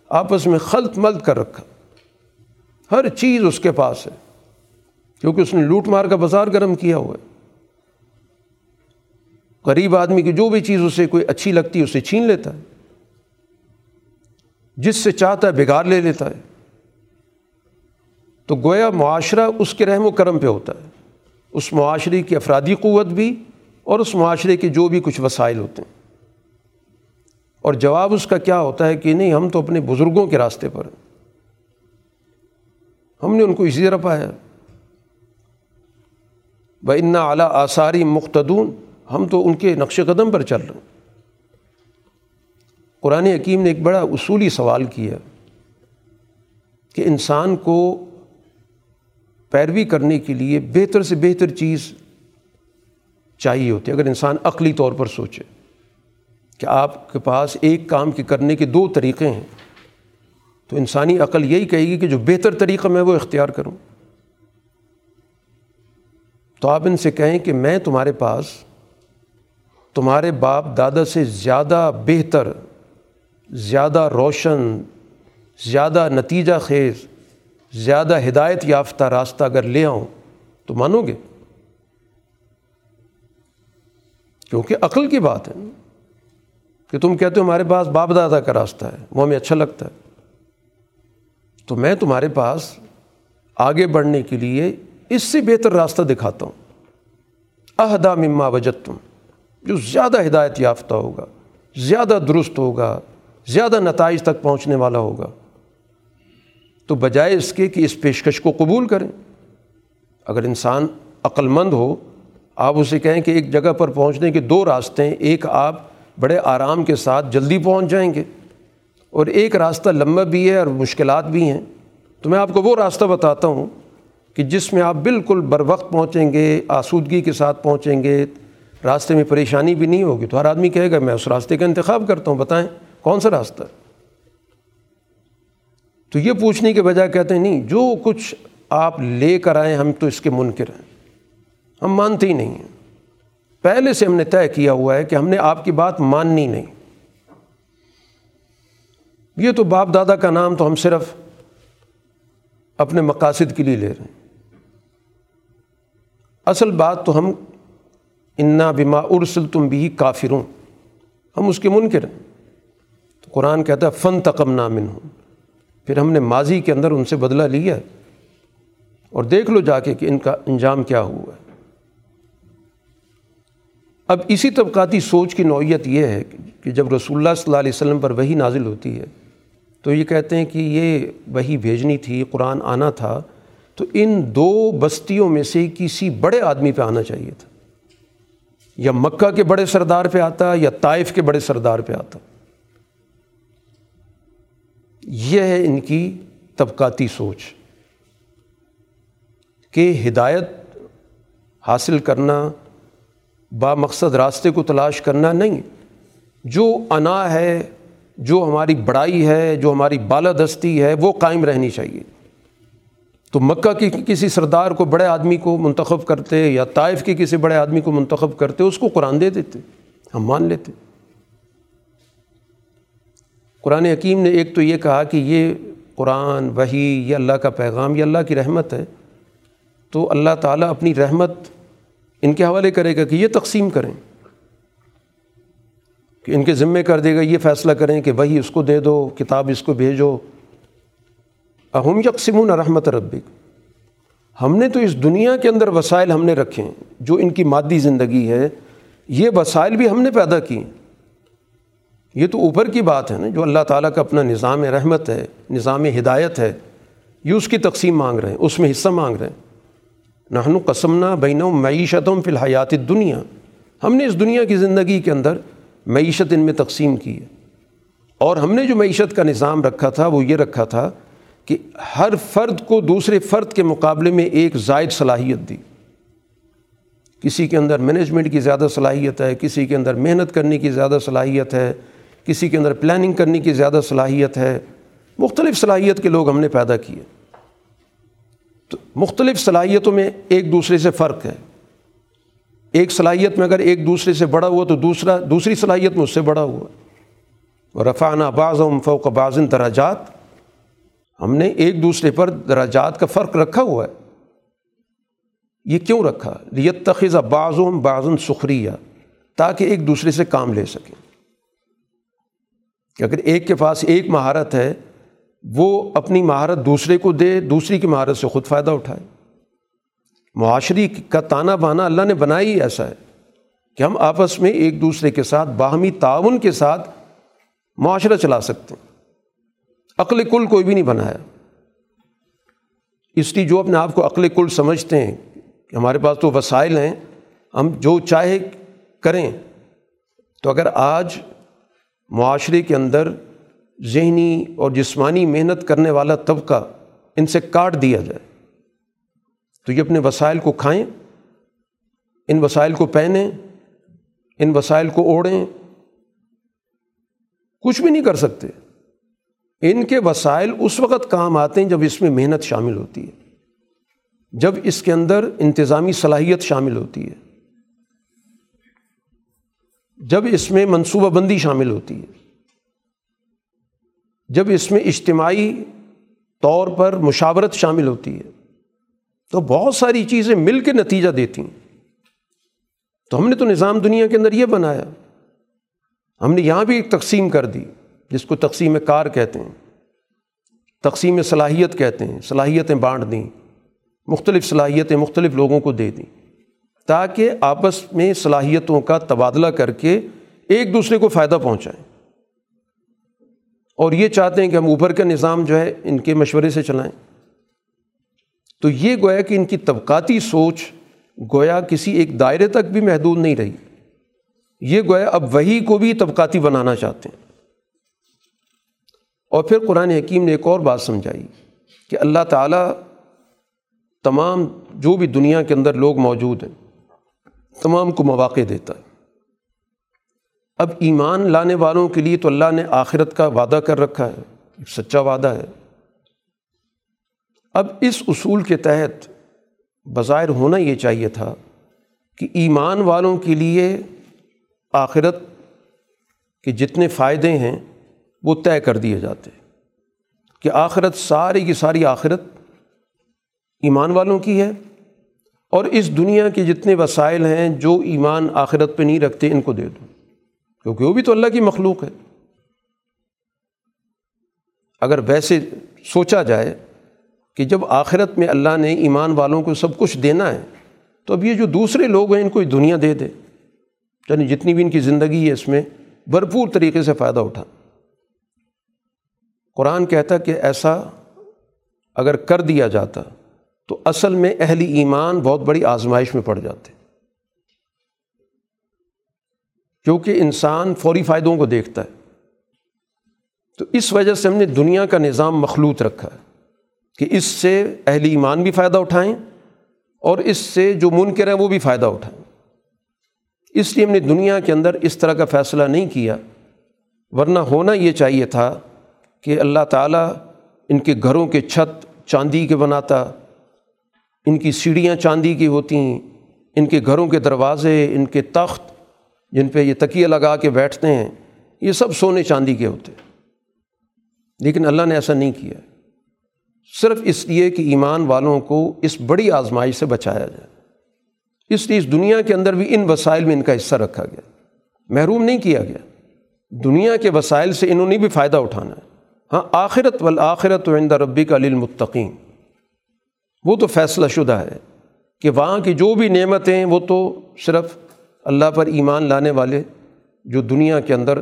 آپس میں خلط ملط کر رکھا۔ ہر چیز اس کے پاس ہے، کیونکہ اس نے لوٹ مار کا بازار گرم کیا ہوا ہے۔ غریب آدمی کی جو بھی چیز اسے کوئی اچھی لگتی ہے، اسے چھین لیتا ہے۔ جس سے چاہتا ہے، بگاڑ لے لیتا ہے۔ تو گویا معاشرہ اس کے رحم و کرم پہ ہوتا ہے۔ اس معاشرے کی افرادی قوت بھی اور اس معاشرے کے جو بھی کچھ وسائل ہوتے ہیں۔ اور جواب اس کا کیا ہوتا ہے کہ نہیں، ہم تو اپنے بزرگوں کے راستے پر ہیں۔ ہم نے ان کو اسی طرح پایا۔ ب انا اعلیٰ آثاری مختدون ہم تو ان کے نقش قدم پر چل رہے ہیں۔ قرآن حکیم نے ایک بڑا اصولی سوال کیا کہ انسان کو پیروی کرنے کے لیے بہتر سے بہتر چیز چاہیے ہوتی ہے۔ اگر انسان عقلی طور پر سوچے کہ آپ کے پاس ایک کام کے کرنے کے دو طریقے ہیں، تو انسانی عقل یہی کہے گی کہ جو بہتر طریقہ میں وہ اختیار کروں۔ تو آپ ان سے کہیں کہ میں تمہارے پاس تمہارے باپ دادا سے زیادہ بہتر، زیادہ روشن، زیادہ نتیجہ خیز، زیادہ ہدایت یافتہ راستہ اگر لے آؤں تو مانو گے؟ کیونکہ عقل کی بات ہے کہ تم کہتے ہو ہمارے پاس باپ دادا کا راستہ ہے، وہ ہمیں اچھا لگتا ہے۔ تو میں تمہارے پاس آگے بڑھنے کے لیے اس سے بہتر راستہ دکھاتا ہوں۔ اہدا مما وجت تم جو زیادہ ہدایت یافتہ ہوگا، زیادہ درست ہوگا، زیادہ نتائج تک پہنچنے والا ہوگا۔ تو بجائے اس کے کہ اس پیشکش کو قبول کریں۔ اگر انسان عقل مند ہو آپ اسے کہیں کہ ایک جگہ پر پہنچنے کے دو راستے ہیں، ایک آپ بڑے آرام کے ساتھ جلدی پہنچ جائیں گے، اور ایک راستہ لمبا بھی ہے اور مشکلات بھی ہیں۔ تو میں آپ کو وہ راستہ بتاتا ہوں کہ جس میں آپ بالکل بر وقت پہنچیں گے، آسودگی کے ساتھ پہنچیں گے، راستے میں پریشانی بھی نہیں ہوگی۔ تو ہر آدمی کہے گا، میں اس راستے کا انتخاب کرتا ہوں، بتائیں کون سا راستہ؟ تو یہ پوچھنے کے بجائے کہتے ہیں، نہیں، جو کچھ آپ لے کر آئیں ہم تو اس کے منکر ہیں۔ ہم مانتے ہی نہیں ہیں۔ پہلے سے ہم نے طے کیا ہوا ہے کہ ہم نے آپ کی بات ماننی نہیں۔ یہ تو باپ دادا کا نام تو ہم صرف اپنے مقاصد کے لیے لے رہے ہیں۔ اصل بات تو ہم انا بما ارسل تم بھی کافروں ہم اس کے منکر ہیں۔ تو قرآن کہتا ہے فن تقم نامن ہوں پھر ہم نے ماضی کے اندر ان سے بدلہ لیا اور دیکھ لو جا کے کہ ان کا انجام کیا ہوا ہے۔ اب اسی طبقاتی سوچ کی نوعیت یہ ہے کہ جب رسول اللہ صلی اللہ علیہ وسلم پر وہی نازل ہوتی ہے، تو یہ کہتے ہیں کہ یہ وہی بھیجنی تھی، قرآن آنا تھا، تو ان دو بستیوں میں سے کسی بڑے آدمی پہ آنا چاہیے تھا۔ یا مکہ کے بڑے سردار پہ آتا، یا طائف کے بڑے سردار پہ آتا۔ یہ ہے ان کی طبقاتی سوچ کہ ہدایت حاصل کرنا با مقصد راستے کو تلاش کرنا نہیں۔ جو انا ہے، جو ہماری بڑائی ہے، جو ہماری بالادستی ہے، وہ قائم رہنی چاہیے۔ تو مکہ کی کسی سردار کو بڑے آدمی کو منتخب کرتے یا طائف کے کسی بڑے آدمی کو منتخب کرتے، اس کو قرآن دے دیتے۔ ہم مان لیتے۔ قرآن حکیم نے ایک تو یہ کہا کہ یہ قرآن وہی یہ اللہ کا پیغام، یہ اللہ کی رحمت ہے۔ تو اللہ تعالیٰ اپنی رحمت ان کے حوالے کرے گا کہ یہ تقسیم کریں، کہ ان کے ذمے کر دے گا یہ فیصلہ کریں کہ وہی اس کو دے دو، کتاب اس کو بھیجو۔ اہم یکسمون رحمت ربک۔ ہم نے تو اس دنیا کے اندر وسائل ہم نے رکھے ہیں، جو ان کی مادی زندگی ہے، یہ وسائل بھی ہم نے پیدا کی یہ تو اوپر کی بات ہے نا، جو اللہ تعالیٰ کا اپنا نظام رحمت ہے، نظام ہدایت ہے، یہ اس کی تقسیم مانگ رہے ہیں، اس میں حصہ مانگ رہے ہیں۔ نہنو قسمنا بین و معیشتوں فی الحیات دنیا ہم نے اس دنیا کی زندگی کے اندر معیشت ان میں تقسیم کی ہے۔ اور ہم نے جو معیشت کا نظام رکھا تھا وہ یہ رکھا تھا کہ ہر فرد کو دوسرے فرد کے مقابلے میں ایک زائد صلاحیت دی۔ کسی کے اندر مینجمنٹ کی زیادہ صلاحیت ہے، کسی کے اندر محنت کرنے کی زیادہ صلاحیت ہے، کسی کے اندر پلاننگ کرنے کی زیادہ صلاحیت ہے۔ مختلف صلاحیت کے لوگ ہم نے پیدا کیے۔ مختلف صلاحیتوں میں ایک دوسرے سے فرق ہے۔ ایک صلاحیت میں اگر ایک دوسرے سے بڑا ہوا تو دوسرا، دوسری صلاحیت میں اس سے بڑا ہوا۔ اور رفانہ بعض و فوق بازن دراجات ہم نے ایک دوسرے پر دراجات کا فرق رکھا ہوا ہے۔ یہ کیوں رکھا؟ ریت تخذہ بعض و بعضن سخریہ تاکہ ایک دوسرے سے کام لے سکیں۔ کہ اگر ایک کے پاس ایک مہارت ہے وہ اپنی مہارت دوسرے کو دے، دوسری کی مہارت سے خود فائدہ اٹھائے۔ معاشری کا تانا بانا اللہ نے بنا ہی ایسا ہے کہ ہم آپس میں ایک دوسرے کے ساتھ، باہمی تعاون کے ساتھ معاشرہ چلا سکتے ہیں۔ عقل کل کوئی بھی نہیں بنایا۔ اس لیے جو اپنے آپ کو عقل کل سمجھتے ہیں کہ ہمارے پاس تو وسائل ہیں، ہم جو چاہے کریں۔ تو اگر آج معاشرے کے اندر ذہنی اور جسمانی محنت کرنے والا طبقہ ان سے کاٹ دیا جائے۔ تو یہ اپنے وسائل کو کھائیں، ان وسائل کو پہنیں، ان وسائل کو اوڑھیں۔ کچھ بھی نہیں کر سکتے۔ ان کے وسائل اس وقت کام آتے ہیں جب اس میں محنت شامل ہوتی ہے۔ جب اس کے اندر انتظامی صلاحیت شامل ہوتی ہے۔ جب اس میں منصوبہ بندی شامل ہوتی ہے۔ جب اس میں اجتماعی طور پر مشاورت شامل ہوتی ہے، تو بہت ساری چیزیں مل کے نتیجہ دیتی ہیں۔ تو ہم نے تو نظام دنیا کے اندر یہ بنایا۔ ہم نے یہاں بھی ایک تقسیم کر دی، جس کو تقسیم کار کہتے ہیں، تقسیم صلاحیت کہتے ہیں، صلاحیتیں بانٹ دیں، مختلف صلاحیتیں مختلف لوگوں کو دے دیں، تاکہ آپس میں صلاحیتوں کا تبادلہ کر کے ایک دوسرے کو فائدہ پہنچائیں۔ اور یہ چاہتے ہیں کہ ہم اوپر کا نظام جو ہے ان کے مشورے سے چلائیں۔ تو یہ گویا کہ ان کی طبقاتی سوچ گویا کسی ایک دائرے تک بھی محدود نہیں رہی۔ یہ گویا اب وہی کو بھی طبقاتی بنانا چاہتے ہیں۔ اور پھر قرآن حکیم نے ایک اور بات سمجھائی کہ اللہ تعالیٰ تمام جو بھی دنیا کے اندر لوگ موجود ہیں، تمام کو مواقع دیتا ہے۔ اب ایمان لانے والوں کے لیے تو اللہ نے آخرت کا وعدہ کر رکھا ہے سچا وعدہ ہے۔ اب اس اصول کے تحت بظاہر ہونا یہ چاہیے تھا کہ ایمان والوں کے لیے آخرت کے جتنے فائدے ہیں وہ طے کر دیے جاتے کہ آخرت ساری کی ساری آخرت ایمان والوں کی ہے اور اس دنیا کے جتنے وسائل ہیں جو ایمان آخرت پہ نہیں رکھتے ان کو دے دو۔ کیونکہ وہ بھی تو اللہ کی مخلوق ہے۔ اگر ویسے سوچا جائے کہ جب آخرت میں اللہ نے ایمان والوں کو سب کچھ دینا ہے، تو اب یہ جو دوسرے لوگ ہیں، ان کو دنیا دے دے۔ یعنی جتنی بھی ان کی زندگی ہے، اس میں بھرپور طریقے سے فائدہ اٹھا۔ قرآن کہتا کہ ایسا اگر کر دیا جاتا، تو اصل میں اہل ایمان بہت بڑی آزمائش میں پڑ جاتے۔ کیونکہ انسان فوری فائدوں کو دیکھتا ہے۔ تو اس وجہ سے ہم نے دنیا کا نظام مخلوط رکھا ہے کہ اس سے اہل ایمان بھی فائدہ اٹھائیں اور اس سے جو منکر ہیں وہ بھی فائدہ اٹھائیں۔ اس لیے ہم نے دنیا کے اندر اس طرح کا فیصلہ نہیں کیا، ورنہ ہونا یہ چاہیے تھا کہ اللہ تعالیٰ ان کے گھروں کے چھت چاندی کے بناتا، ان کی سیڑھیاں چاندی کی ہوتی ہیں ان کے گھروں کے دروازے، ان کے تخت جن پہ یہ تکیہ لگا کے بیٹھتے ہیں، یہ سب سونے چاندی کے ہوتے لیکن اللہ نے ایسا نہیں کیا۔ صرف اس لیے کہ ایمان والوں کو اس بڑی آزمائش سے بچایا جائے۔ اس لیے اس دنیا کے اندر بھی ان وسائل میں ان کا حصہ رکھا گیا۔ محروم نہیں کیا گیا۔ دنیا کے وسائل سے انہوں نے بھی فائدہ اٹھانا ہے۔ ہاں آخرت والآخرت و عند ربی کا للمتقین۔ وہ تو فیصلہ شدہ ہے کہ وہاں کی جو بھی نعمتیں وہ تو صرف اللہ پر ایمان لانے والے جو دنیا کے اندر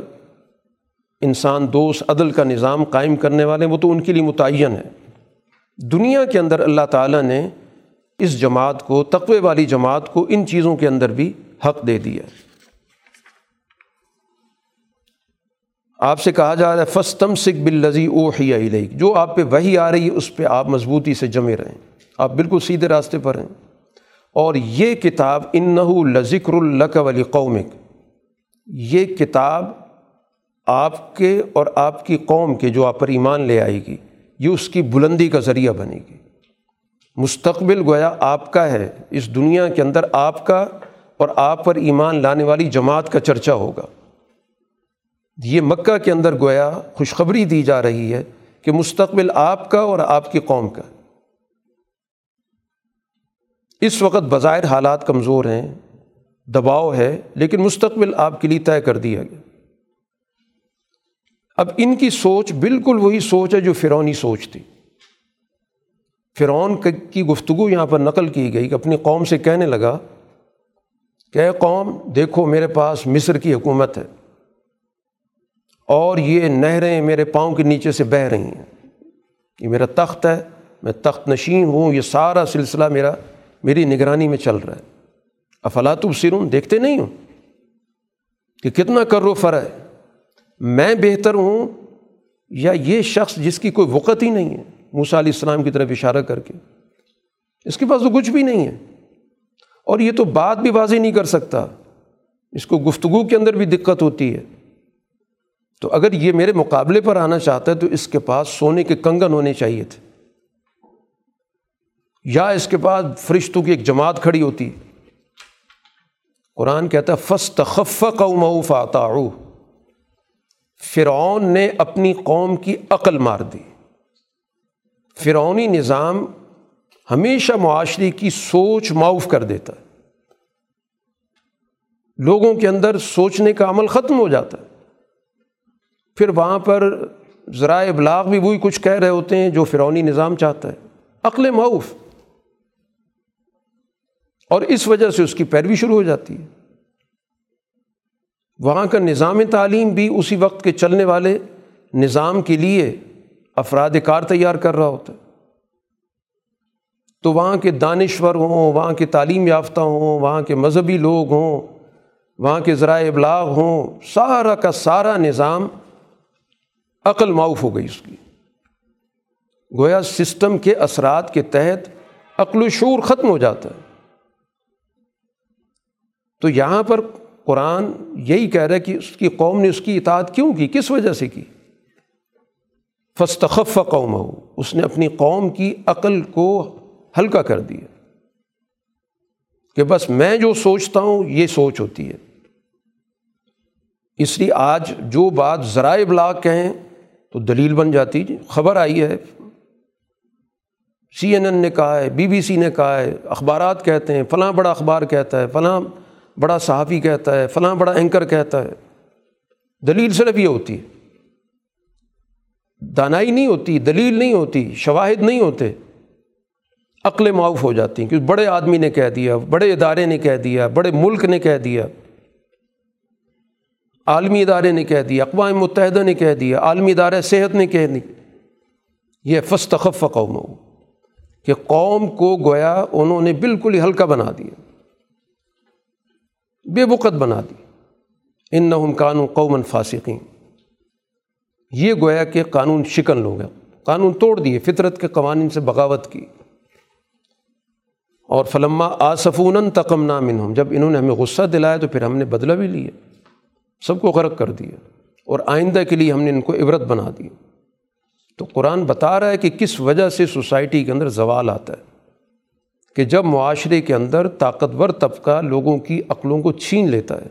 انسان دوست عدل کا نظام قائم کرنے والے وہ تو ان کے لیے متعین ہے دنیا کے اندر اللہ تعالیٰ نے اس جماعت کو، تقوی والی جماعت کو ان چیزوں کے اندر بھی حق دے دیا آپ سے کہا جا رہا ہے فستم سکھ بل او ہی جو آپ پہ وہی آ رہی ہے، اس پہ آپ مضبوطی سے جمے رہیں۔ آپ بالکل سیدھے راستے پر ہیں۔ اور یہ کتاب ان لذکر الق ولی قومک یہ کتاب آپ کے اور آپ کی قوم کے جو آپ پر ایمان لے آئے گی یہ اس وقت بظاہر حالات کمزور ہیں، دباؤ ہے، لیکن مستقبل آپ کے لیے طے کر دیا گیا۔ اب ان کی سوچ بالکل وہی سوچ ہے جو فرونی سوچ تھی۔ فرعون کی گفتگو یہاں پر نقل کی گئی کہ اپنی قوم سے کہنے لگا کہ اے قوم، دیکھو میرے پاس مصر کی حکومت ہے اور یہ نہریں میرے پاؤں کے نیچے سے بہہ رہی ہیں۔ یہ میرا تخت ہے، میں تخت نشین ہوں، یہ سارا سلسلہ میرا میری نگرانی میں چل رہا ہے۔ افلاط سرون دیکھتے نہیں ہوں کہ کتنا کر رو فر ہے۔ میں بہتر ہوں یا یہ شخص جس کی کوئی وقت ہی نہیں ہے، موسیٰ علیہ السلام کی طرف اشارہ کر کے۔ اس کے پاس تو کچھ بھی نہیں ہے۔ اور یہ تو بات بھی واضح نہیں کر سکتا۔ اس کو گفتگو کے اندر بھی دقت ہوتی ہے۔ تو اگر یہ میرے مقابلے پر آنا چاہتا ہے تو اس کے پاس سونے کے کنگن ہونے چاہیے تھے۔ یا اس کے پاس فرشتوں کی ایک جماعت کھڑی ہوتی قرآن کہتا ہے فس تخف قوم فاتا فرعون نے اپنی قوم کی عقل مار دی۔ فرعونی نظام ہمیشہ معاشرے کی سوچ معاف کر دیتا۔ ہے لوگوں کے اندر سوچنے کا عمل ختم ہو جاتا۔ ہے پھر وہاں پر ذرائع ابلاغ بھی وہی کچھ کہہ رہے ہوتے ہیں جو فرعونی نظام چاہتا ہے۔ عقل معاف اور اس وجہ سے اس کی پیروی شروع ہو جاتی ہے۔ وہاں کا نظام تعلیم بھی اسی وقت کے چلنے والے نظام کے لیے افراد کار تیار کر رہا ہوتا ہے۔ تو وہاں کے دانشور ہوں، وہاں کے تعلیم یافتہ ہوں، وہاں کے مذہبی لوگ ہوں، وہاں کے ذرائع ابلاغ ہوں، سارا کا سارا نظام عقل معاف ہو گئی اس کی۔ گویا سسٹم کے اثرات کے تحت عقل و شعور ختم ہو جاتا ہے۔ تو یہاں پر قرآن یہی کہہ رہا ہے کہ اس کی قوم نے اس کی اطاعت کیوں کی؟ کس وجہ سے کی؟ فستخف قوم ہو اس نے اپنی قوم کی عقل کو ہلکا کر دیا کہ بس میں جو سوچتا ہوں یہ سوچ ہوتی ہے۔ اس لیے آج جو بات ذرائع ابلاغ کہیں تو دلیل بن جاتی جی خبر آئی ہے۔ سی این این نے کہا ہے، بی بی سی نے کہا ہے، اخبارات کہتے ہیں، فلاں بڑا اخبار کہتا ہے، فلاں بڑا صحافی کہتا ہے، فلاں بڑا اینکر کہتا ہے۔ دلیل صرف یہ ہوتی ہے۔ دانائی نہیں ہوتی، دلیل نہیں ہوتی، شواہد نہیں ہوتے۔ عقل معاف ہو جاتی ہیں۔ کیونکہ بڑے آدمی نے کہہ دیا، بڑے ادارے نے کہہ دیا، بڑے ملک نے کہہ دیا۔ عالمی ادارے نے کہہ دیا، اقوام متحدہ نے کہہ دیا، عالمی ادارہ صحت نے کہہ دی۔ یہ فستخف قوم ہو کہ قوم کو گویا انہوں نے بالکل ہی ہلکا بنا دیا۔ بے بقت بنا دی۔ ان نہ قانون قومن فاسقین۔ یہ گویا کہ قانون شکن لوگ ہیں۔ قانون توڑ دیے، فطرت کے قوانین سے بغاوت کی۔ اور فلما آصفون تقم نام جب انہوں نے ہمیں غصہ دلایا تو پھر ہم نے بدلہ بھی لیا۔ سب کو غرق کر دیا۔ اور آئندہ کے لیے ہم نے ان کو عبرت بنا دی۔ تو قرآن بتا رہا ہے کہ کس وجہ سے سوسائٹی کے اندر زوال آتا ہے۔ کہ جب معاشرے کے اندر طاقتور طبقہ لوگوں کی عقلوں کو چھین لیتا ہے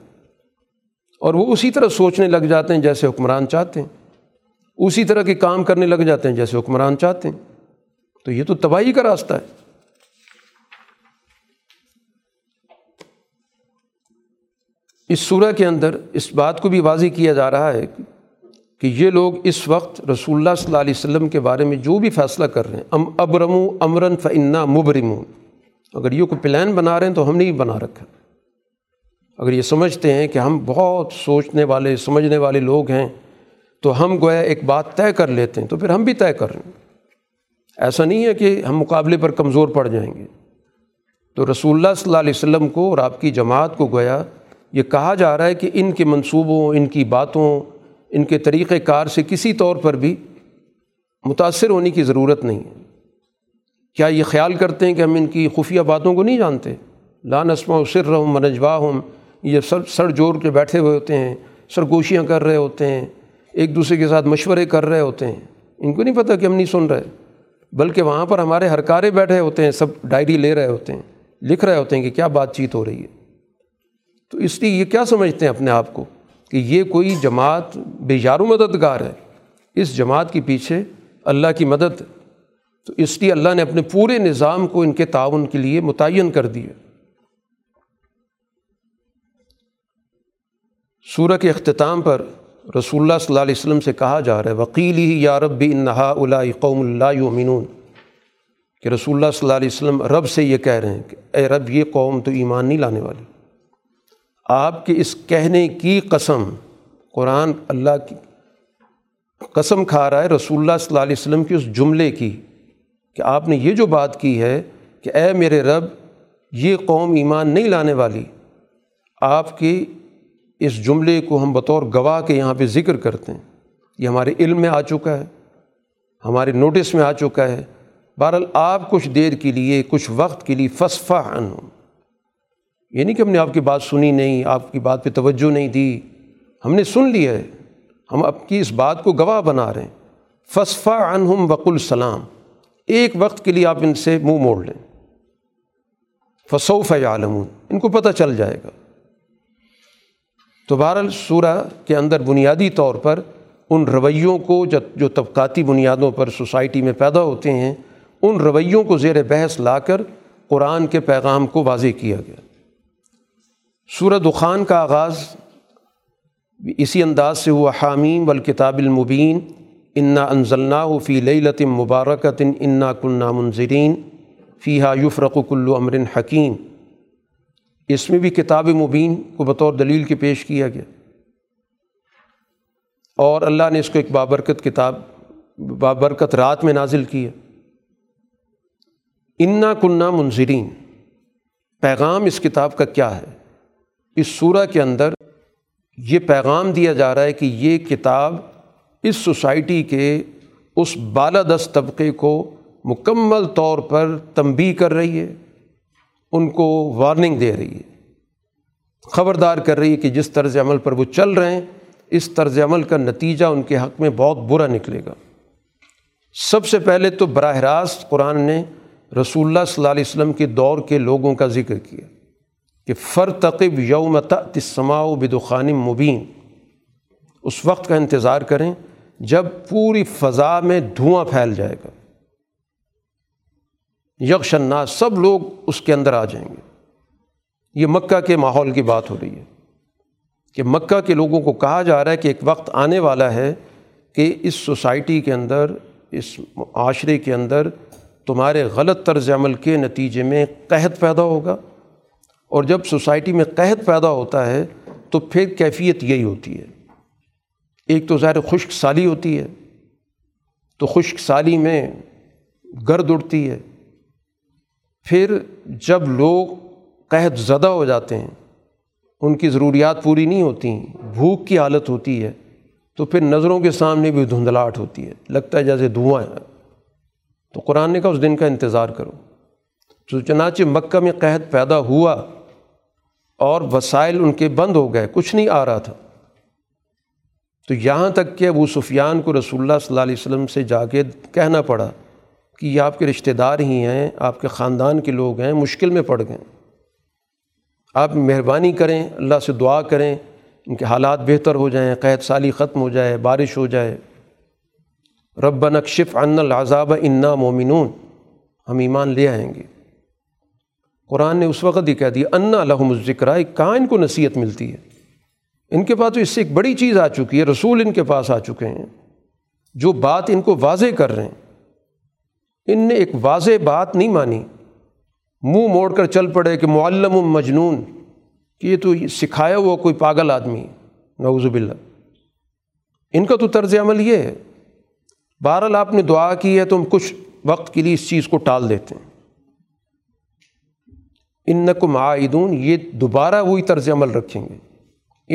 اور وہ اسی طرح سوچنے لگ جاتے ہیں جیسے حکمران چاہتے ہیں، اسی طرح کے کام کرنے لگ جاتے ہیں جیسے حکمران چاہتے ہیں، تو یہ تو تباہی کا راستہ ہے۔ اس صورح کے اندر اس بات کو بھی واضح کیا جا رہا ہے کہ یہ لوگ اس وقت رسول اللہ صلی اللہ علیہ وسلم کے بارے میں جو بھی فیصلہ کر رہے ہیں، ام ابرم امراً فنا مبرمون۔ اگر یہ کوئی پلان بنا رہے ہیں تو ہم نے بھی بنا رکھا اگر یہ سمجھتے ہیں کہ ہم بہت سوچنے والے، سمجھنے والے لوگ ہیں، تو ہم گویا ایک بات طے کر لیتے ہیں، تو پھر ہم بھی طے کر رہے ہیں۔ ایسا نہیں ہے کہ ہم مقابلے پر کمزور پڑ جائیں گے۔ تو رسول اللہ صلی اللہ علیہ وسلم کو اور آپ کی جماعت کو گویا یہ کہا جا رہا ہے کہ ان کے منصوبوں، ان کی باتوں، ان کے طریقۂ کار سے کسی طور پر بھی متاثر ہونے کی ضرورت نہیں ہے۔ کیا یہ خیال کرتے ہیں کہ ہم ان کی خفیہ باتوں کو نہیں جانتے؟ لانسما و سر رہوں منجوا ہوں یہ سر سر جوڑ کے بیٹھے ہوئے ہوتے ہیں، سرگوشیاں کر رہے ہوتے ہیں، ایک دوسرے کے ساتھ مشورے کر رہے ہوتے ہیں۔ ان کو نہیں پتہ کہ ہم نہیں سن رہے، بلکہ وہاں پر ہمارے ہرکارے بیٹھے ہوتے ہیں، سب ڈائری لے رہے ہوتے ہیں، لکھ رہے ہوتے ہیں کہ کیا بات چیت ہو رہی ہے۔ تو اس لیے یہ کیا سمجھتے ہیں اپنے آپ کو؟ کہ یہ کوئی جماعت بے یار و مددگار ہے۔ اس جماعت کے پیچھے اللہ کی مدد تو اس لیے اللہ نے اپنے پورے نظام کو ان کے تعاون کے لیے متعین کر دیا۔ سورہ کے اختتام پر رسول اللہ صلی اللہ علیہ وسلم سے کہا جا رہا ہے وکیل ہی یا رب بھی انہا اللہ قوم اللہ یومنون کہ رسول اللہ صلی اللہ علیہ وسلم رب سے یہ کہہ رہے ہیں کہ اے رب، یہ قوم تو ایمان نہیں لانے والی۔ آپ کے اس کہنے کی قسم، قرآن اللہ کی قسم کھا رہا ہے رسول اللہ صلی اللہ علیہ وسلم کی اس جملے کی۔ کہ آپ نے یہ جو بات کی ہے کہ اے میرے رب، یہ قوم ایمان نہیں لانے والی، آپ کی اس جملے کو ہم بطور گواہ کے یہاں پہ ذکر کرتے ہیں۔ یہ ہمارے علم میں آ چکا ہے، ہمارے نوٹس میں آ چکا ہے۔ بہرحال آپ کچھ دیر کے لیے، کچھ وقت کے لیے فصفہ ان یہ نہیں کہ ہم نے آپ کی بات سنی نہیں، آپ کی بات پہ توجہ نہیں دی۔ ہم نے سن لیا ہے، ہم اب کی اس بات کو گواہ بنا رہے ہیں۔ فصفہ عنہم وق السلام ایک وقت کے لیے آپ ان سے منہ موڑ لیں۔ فصوف عالمون ان کو پتہ چل جائے گا۔ تو بہرحال سورہ کے اندر بنیادی طور پر ان رویوں کو جو طبقاتی بنیادوں پر سوسائٹی میں پیدا ہوتے ہیں، ان رویوں کو زیر بحث لا کر قرآن کے پیغام کو واضح کیا گیا۔ سورہ دخان کا آغاز اسی انداز سے ہوا، حامیم والکتاب المبین۔ انا انزلنا فی لطم مبارکت انا کنہ منظرین فیحا یفرق کلو امر حکیم اس میں بھی کتاب مبین کو بطور دلیل کے پیش کیا گیا۔ اور اللہ نے اس کو ایک بابرکت کتاب، بابرکت رات میں نازل کیا انا کنہ منظرین پیغام اس کتاب کا کیا ہے؟ اس صورہ کے اندر یہ پیغام دیا جا رہا ہے کہ یہ کتاب اس سوسائٹی کے اس بالادست طبقے کو مکمل طور پر تنبی کر رہی ہے، ان کو وارننگ دے رہی ہے، خبردار کر رہی ہے کہ جس طرز عمل پر وہ چل رہے ہیں، اس طرز عمل کا نتیجہ ان کے حق میں بہت برا نکلے گا۔ سب سے پہلے تو براہ راست قرآن نے رسول اللہ صلی اللہ علیہ وسلم کے دور کے لوگوں کا ذکر کیا کہ فرتقب یوم تسماؤ بدخان مبین، اس وقت کا انتظار کریں جب پوری فضا میں دھواں پھیل جائے گا۔ یکشنا سب لوگ اس کے اندر آ جائیں گے۔ یہ مکہ کے ماحول کی بات ہو رہی ہے کہ مکہ کے لوگوں کو کہا جا رہا ہے کہ ایک وقت آنے والا ہے کہ اس سوسائٹی کے اندر، اس معاشرے کے اندر تمہارے غلط طرز عمل کے نتیجے میں قحط پیدا ہوگا۔ اور جب سوسائٹی میں قحط پیدا ہوتا ہے تو پھر کیفیت یہی ہوتی ہے۔ ایک تو ظاہر خشک سالی ہوتی ہے، تو خشک سالی میں گرد اڑتی ہے۔ پھر جب لوگ قحط زدہ ہو جاتے ہیں، ان کی ضروریات پوری نہیں ہوتی، بھوک کی حالت ہوتی ہے، تو پھر نظروں کے سامنے بھی دھندلاہٹ ہوتی ہے۔ لگتا ہے جیسے دھواں ہے۔ تو قرآن نے کہا، اس دن کا انتظار کرو۔ تو چنانچہ مکہ میں قحط پیدا ہوا اور وسائل ان کے بند ہو گئے، کچھ نہیں آ رہا تھا۔ تو یہاں تک کہ ابو سفیان کو رسول اللہ صلی اللہ علیہ وسلم سے جا کے کہنا پڑا کہ یہ آپ کے رشتہ دار ہی ہیں، آپ کے خاندان کے لوگ ہیں، مشکل میں پڑ گئے۔ آپ مہربانی کریں، اللہ سے دعا کریں، ان کے حالات بہتر ہو جائیں، قید سالی ختم ہو جائے، بارش ہو جائے۔ رب نقشف ان العذاب انا مومنون۔ ہم ایمان لے آئیں گے۔ قرآن نے اس وقت ہی کہہ دیا، انا الحم الذکر کہاں ان کو نصیحت ملتی ہے۔ ان کے پاس تو اس سے ایک بڑی چیز آ چکی ہے، رسول ان کے پاس آ چکے ہیں، جو بات ان کو واضح کر رہے ہیں۔ ان نے ایک واضح بات نہیں مانی۔ منہ موڑ کر چل پڑے کہ معلم مجنون، کہ یہ تو سکھایا ہوا کوئی پاگل آدمی نوز باللہ۔ ان کا تو طرز عمل یہ ہے، بہرحال آپ نے دعا کی ہے تو ہم کچھ وقت کے لیے اس چیز کو ٹال دیتے ہیں۔ ان نقم عائدون، یہ دوبارہ وہی طرز عمل رکھیں گے۔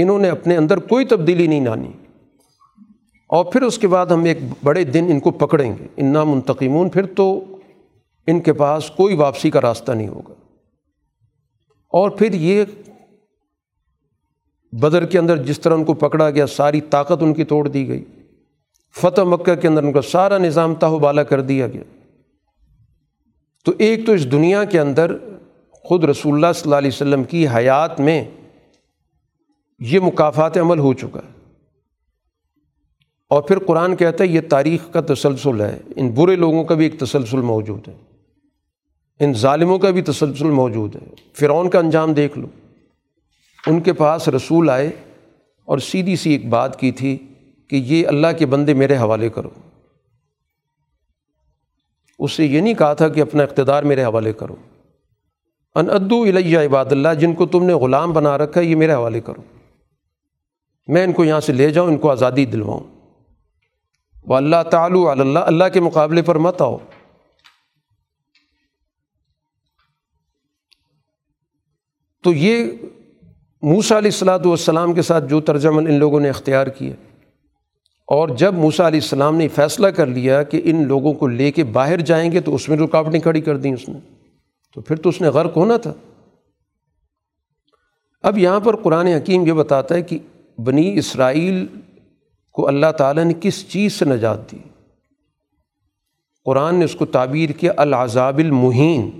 انہوں نے اپنے اندر کوئی تبدیلی نہیں لانی اور پھر اس کے بعد ہم ایک بڑے دن ان کو پکڑیں گے۔ انا منتقمون۔ پھر تو ان کے پاس کوئی واپسی کا راستہ نہیں ہوگا۔ اور پھر یہ بدر کے اندر جس طرح ان کو پکڑا گیا، ساری طاقت ان کی توڑ دی گئی۔ فتح مکہ کے اندر ان کا سارا نظام تاہو بالا کر دیا گیا۔ تو ایک تو اس دنیا کے اندر خود رسول اللہ صلی اللہ علیہ وسلم کی حیات میں یہ مقافات عمل ہو چکا ہے۔ اور پھر قرآن کہتا ہے یہ تاریخ کا تسلسل ہے۔ ان برے لوگوں کا بھی ایک تسلسل موجود ہے۔ ان ظالموں کا بھی تسلسل موجود ہے۔ فرعون کا انجام دیکھ لو۔ ان کے پاس رسول آئے اور سیدھی سی ایک بات کی تھی کہ یہ اللہ کے بندے میرے حوالے کرو۔ اس سے یہ نہیں کہا تھا کہ اپنا اقتدار میرے حوالے کرو۔ ان ادو الیہ عباد اللہ، جن کو تم نے غلام بنا رکھا ہے، یہ میرے حوالے کرو۔ میں ان کو یہاں سے لے جاؤں، ان کو آزادی دلواؤں۔ وہ اللہ تعالیٰ اللہ اللہ کے مقابلے پر مت آؤ۔ تو یہ موسا علیہ السلاۃ والسلام کے ساتھ جو ترجمہ ان لوگوں نے اختیار کیا، اور جب موسا علیہ السلام نے فیصلہ کر لیا کہ ان لوگوں کو لے کے باہر جائیں گے تو اس میں رکاوٹیں کھڑی کر دیں اس نے، تو پھر تو اس نے غرق ہونا تھا۔ اب یہاں پر قرآن حکیم یہ بتاتا ہے کہ بنی اسرائیل کو اللہ تعالیٰ نے کس چیز سے نجات دی؟ قرآن نے اس کو تعبیر کیا، العذاب المحین۔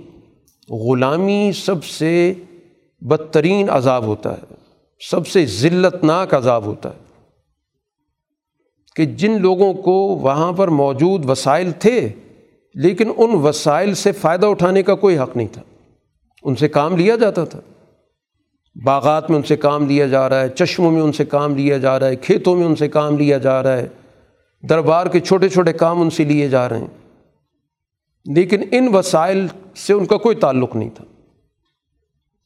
غلامی سب سے بدترین عذاب ہوتا ہے، سب سے ذلت ناک عذاب ہوتا ہے۔ کہ جن لوگوں کو وہاں پر موجود وسائل تھے، لیکن ان وسائل سے فائدہ اٹھانے کا کوئی حق نہیں تھا۔ ان سے کام لیا جاتا تھا۔ باغات میں ان سے کام لیا جا رہا ہے، چشموں میں ان سے کام لیا جا رہا ہے، کھیتوں میں ان سے کام لیا جا رہا ہے، دربار کے چھوٹے چھوٹے کام ان سے لیے جا رہے ہیں۔ لیکن ان وسائل سے ان کا کوئی تعلق نہیں تھا۔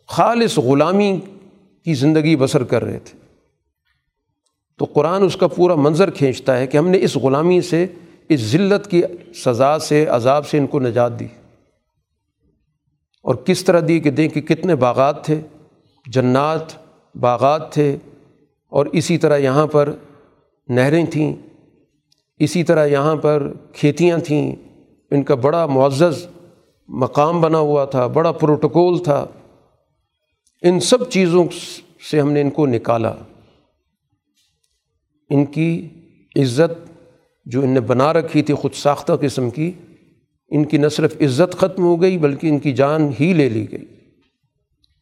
خالص غلامی کی زندگی بسر کر رہے تھے۔ تو قرآن اس کا پورا منظر کھینچتا ہے کہ ہم نے اس غلامی سے، اس ذلت کی سزا سے، عذاب سے ان کو نجات دی۔ اور کس طرح دی کہ دیکھ کہ کتنے باغات تھے۔ جنات باغات تھے اور اسی طرح یہاں پر نہریں تھیں، اسی طرح یہاں پر کھیتیاں تھیں۔ ان کا بڑا معزز مقام بنا ہوا تھا، بڑا پروٹوکول تھا۔ ان سب چیزوں سے ہم نے ان کو نکالا۔ ان کی عزت جو ان نے بنا رکھی تھی خود ساختہ قسم کی، ان کی نہ صرف عزت ختم ہو گئی بلکہ ان کی جان ہی لے لی گئی۔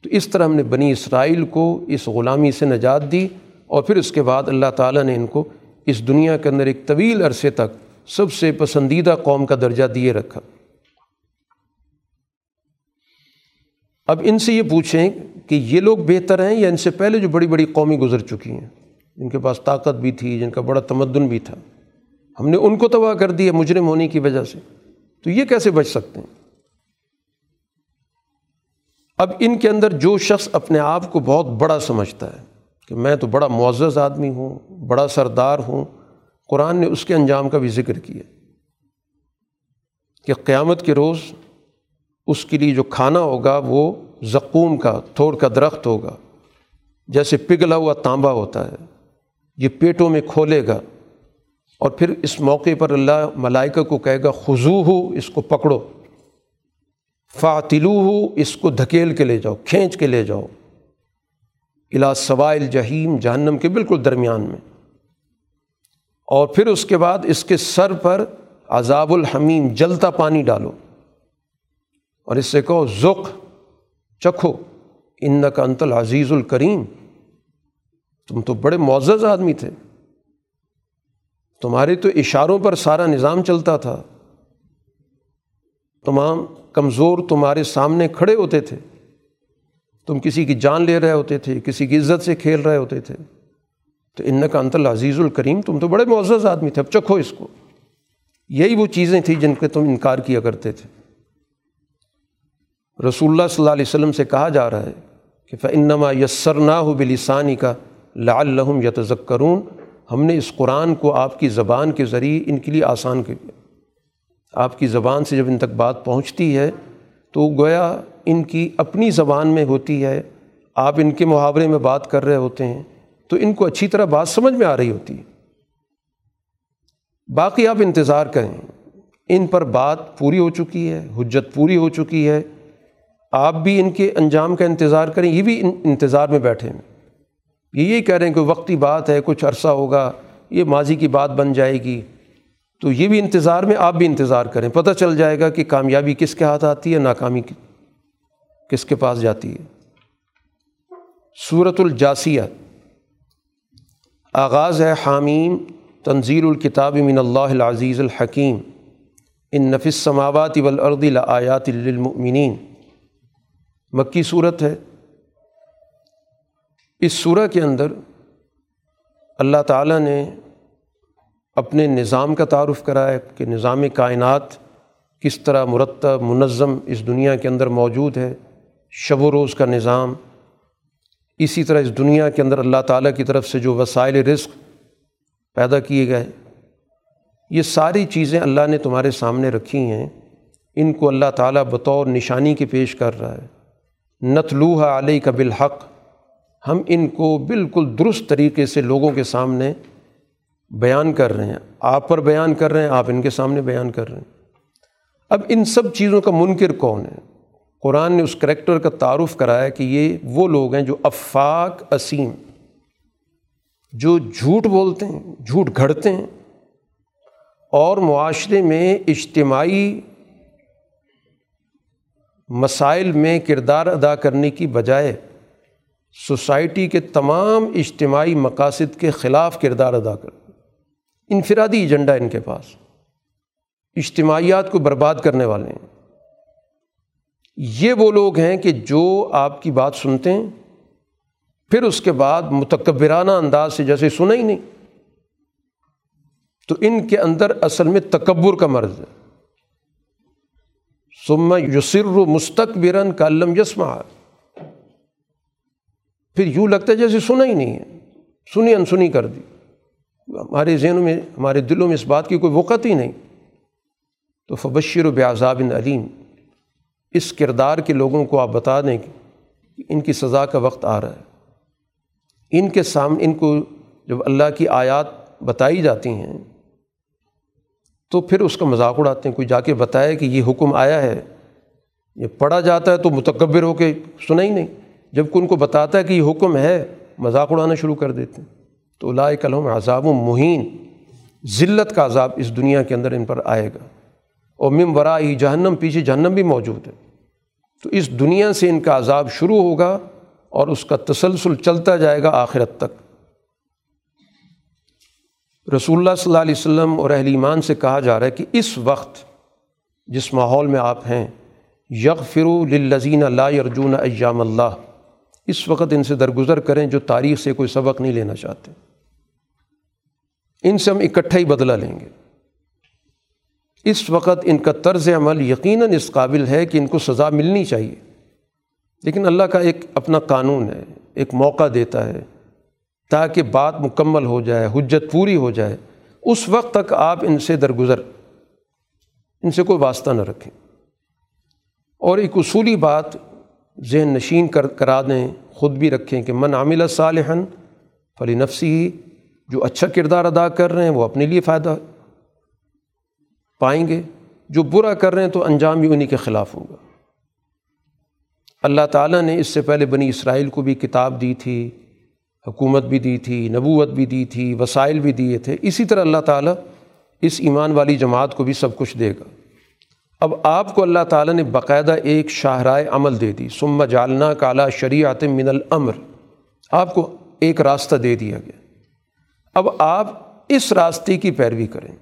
تو اس طرح ہم نے بنی اسرائیل کو اس غلامی سے نجات دی اور پھر اس کے بعد اللہ تعالیٰ نے ان کو اس دنیا کے اندر ایک طویل عرصے تک سب سے پسندیدہ قوم کا درجہ دیے رکھا۔ اب ان سے یہ پوچھیں کہ یہ لوگ بہتر ہیں یا ان سے پہلے جو بڑی بڑی قومی گزر چکی ہیں؟ جن کے پاس طاقت بھی تھی، جن کا بڑا تمدن بھی تھا۔ ہم نے ان کو تباہ کر دیا مجرم ہونے کی وجہ سے۔ تو یہ کیسے بچ سکتے ہیں؟ اب ان کے اندر جو شخص اپنے آپ کو بہت بڑا سمجھتا ہے کہ میں تو بڑا معزز آدمی ہوں، بڑا سردار ہوں، قرآن نے اس کے انجام کا بھی ذکر کیا کہ قیامت کے روز اس کے لیے جو کھانا ہوگا وہ زقوم کا، تھوڑ کا درخت ہوگا، جیسے پگھلا ہوا تانبا ہوتا ہے، یہ پیٹوں میں کھولے گا اور پھر اس موقع پر اللہ ملائکہ کو کہے گا خضو ہو، اس کو پکڑو۔ فاتلو ہو اس کو دھکیل کے لے جاؤ، کھینچ کے لے جاؤ۔ الا سوائل جہیم جہنم کے بالکل درمیان میں۔ اور پھر اس کے بعد اس کے سر پر عذاب الحمیم، جلتا پانی ڈالو۔ اور اس سے کہو ذخ چکھو۔ ان کا انتل عزیز الکریم۔ تم تو بڑے معزز آدمی تھے۔ تمہارے تو اشاروں پر سارا نظام چلتا تھا۔ تمام کمزور تمہارے سامنے کھڑے ہوتے تھے۔ تم کسی کی جان لے رہے ہوتے تھے، کسی کی عزت سے کھیل رہے ہوتے تھے۔ تو ان کا انتل عزیز الکریم، تم تو بڑے معزز آدمی تھے، اب چکھو اس کو۔ یہی وہ چیزیں تھیں جن کے تم انکار کیا کرتے تھے۔ رسول اللہ صلی اللہ علیہ وسلم سے کہا جا رہا ہے کہ فنما یسر نہ ہو بلسانی کا لعلہم یتذکرون ہم نے اس قرآن کو آپ کی زبان کے ذریعے ان کے لیے آسان کر دیا آپ کی زبان سے جب ان تک بات پہنچتی ہے، تو گویا ان کی اپنی زبان میں ہوتی ہے۔ آپ ان کے محاورے میں بات کر رہے ہوتے ہیں، تو ان کو اچھی طرح بات سمجھ میں آ رہی ہوتی۔ ہے باقی آپ انتظار کریں، ان پر بات پوری ہو چکی ہے، حجت پوری ہو چکی ہے۔ آپ بھی ان کے انجام کا انتظار کریں، یہ بھی انتظار میں بیٹھے ہیں۔ یہ یہی کہہ رہے ہیں کہ وقتی بات ہے، کچھ عرصہ ہوگا، یہ ماضی کی بات بن جائے گی۔ تو یہ بھی انتظار میں، آپ بھی انتظار کریں۔ پتہ چل جائے گا کہ کامیابی کس کے ہاتھ آتی ہے، ناکامی کس کے پاس جاتی ہے۔ صورت الجاسیہ۔ آغاز ہے حامیم تنظیر الکتاب من اللہ العزیز الحکیم۔ ان نفس سماوات والارض لآیات للمؤمنین۔ مکی صورت ہے۔ اس صورح کے اندر اللہ تعالیٰ نے اپنے نظام کا تعارف کرایا کہ نظام کائنات کس طرح مرتب، منظم اس دنیا کے اندر موجود ہے، شب و روز کا نظام۔ اسی طرح اس دنیا کے اندر اللہ تعالیٰ کی طرف سے جو وسائل رزق پیدا کیے گئے، یہ ساری چیزیں اللہ نے تمہارے سامنے رکھی ہیں۔ ان کو اللہ تعالیٰ بطور نشانی کے پیش کر رہا ہے۔ نتلوحہ علیہ کا بالحق، ہم ان کو بالکل درست طریقے سے لوگوں کے سامنے بیان کر رہے ہیں۔ آپ پر بیان کر رہے ہیں، آپ ان کے سامنے بیان کر رہے ہیں۔ اب ان سب چیزوں کا منکر کون ہے؟ قرآن نے اس کریکٹر کا تعارف کرایا کہ یہ وہ لوگ ہیں جو افاق اسیم، جو جھوٹ بولتے ہیں، جھوٹ گھڑتے ہیں۔ اور معاشرے میں اجتماعی مسائل میں کردار ادا کرنے کی بجائے سوسائٹی کے تمام اجتماعی مقاصد کے خلاف کردار ادا کر انفرادی ایجنڈا ان کے پاس۔ اجتماعیات کو برباد کرنے والے ہیں۔ یہ وہ لوگ ہیں کہ جو آپ کی بات سنتے ہیں، پھر اس کے بعد متکبرانہ انداز سے جیسے سنا ہی نہیں۔ تو ان کے اندر اصل میں تکبر کا مرض ہے۔ سما یسر مستقبرن کا علم یسما پھر یوں لگتا ہے جیسے سنا ہی نہیں ہے۔ سنی انسنی کر دی۔ ہمارے ذہنوں میں، ہمارے دلوں میں اس بات کی کوئی وقت ہی نہیں۔ تو فبشر و بعضاب علیم۔ اس کردار کے لوگوں کو آپ بتا دیں کہ ان کی سزا کا وقت آ رہا ہے۔ ان کے سامنے ان کو جب اللہ کی آیات بتائی جاتی ہیں، تو پھر اس کا مذاق اڑاتے ہیں۔ کوئی جا کے بتائے کہ یہ حکم آیا ہے، یہ پڑھا جاتا ہے تو متکبر ہو کے سنا ہی نہیں۔ جبکہ ان کو بتاتا ہے کہ یہ حکم ہے، مذاق اڑانا شروع کر دیتے ہیں۔ تو اللہ کلم عذاب و مہین، ذلت کا عذاب اس دنیا کے اندر ان پر آئے گا۔ اور مم ورائی جہنم، پیچھے جہنم بھی موجود ہے۔ تو اس دنیا سے ان کا عذاب شروع ہوگا اور اس کا تسلسل چلتا جائے گا آخرت تک۔ رسول اللہ صلی اللہ علیہ وسلم اور اہل ایمان سے کہا جا رہا ہے کہ اس وقت جس ماحول میں آپ ہیں یغ فرو للزین اللہ ارجون ایام اللہ۔ اس وقت ان سے درگزر کریں جو تاریخ سے کوئی سبق نہیں لینا چاہتے۔ ان سے ہم اکٹھا ہی بدلہ لیں گے۔ اس وقت ان کا طرز عمل یقیناً اس قابل ہے کہ ان کو سزا ملنی چاہیے۔ لیکن اللہ کا ایک اپنا قانون ہے، ایک موقع دیتا ہے تاکہ بات مکمل ہو جائے، حجت پوری ہو جائے۔ اس وقت تک آپ ان سے درگزر، ان سے کوئی واسطہ نہ رکھیں۔ اور ایک اصولی بات ذہن نشین کر، کرا دیں، خود بھی رکھیں کہ من عامل صالحن فلی نفسی جو اچھا کردار ادا کر رہے ہیں وہ اپنے لیے فائدہ پائیں گے، جو برا کر رہے ہیں تو انجام بھی انہیں کے خلاف ہوگا۔ اللہ تعالیٰ نے اس سے پہلے بنی اسرائیل کو بھی کتاب دی تھی، حکومت بھی دی تھی، نبوت بھی دی تھی، وسائل بھی دیے تھے۔ اسی طرح اللہ تعالیٰ اس ایمان والی جماعت کو بھی سب کچھ دے گا۔ اب آپ کو اللہ تعالیٰ نے باقاعدہ ایک شاہراہ عمل دے دی سما جالنا کالا شریعت من الامر۔ آپ کو ایک راستہ دے دیا گیا۔ اب آپ اس راستے کی پیروی کریں۔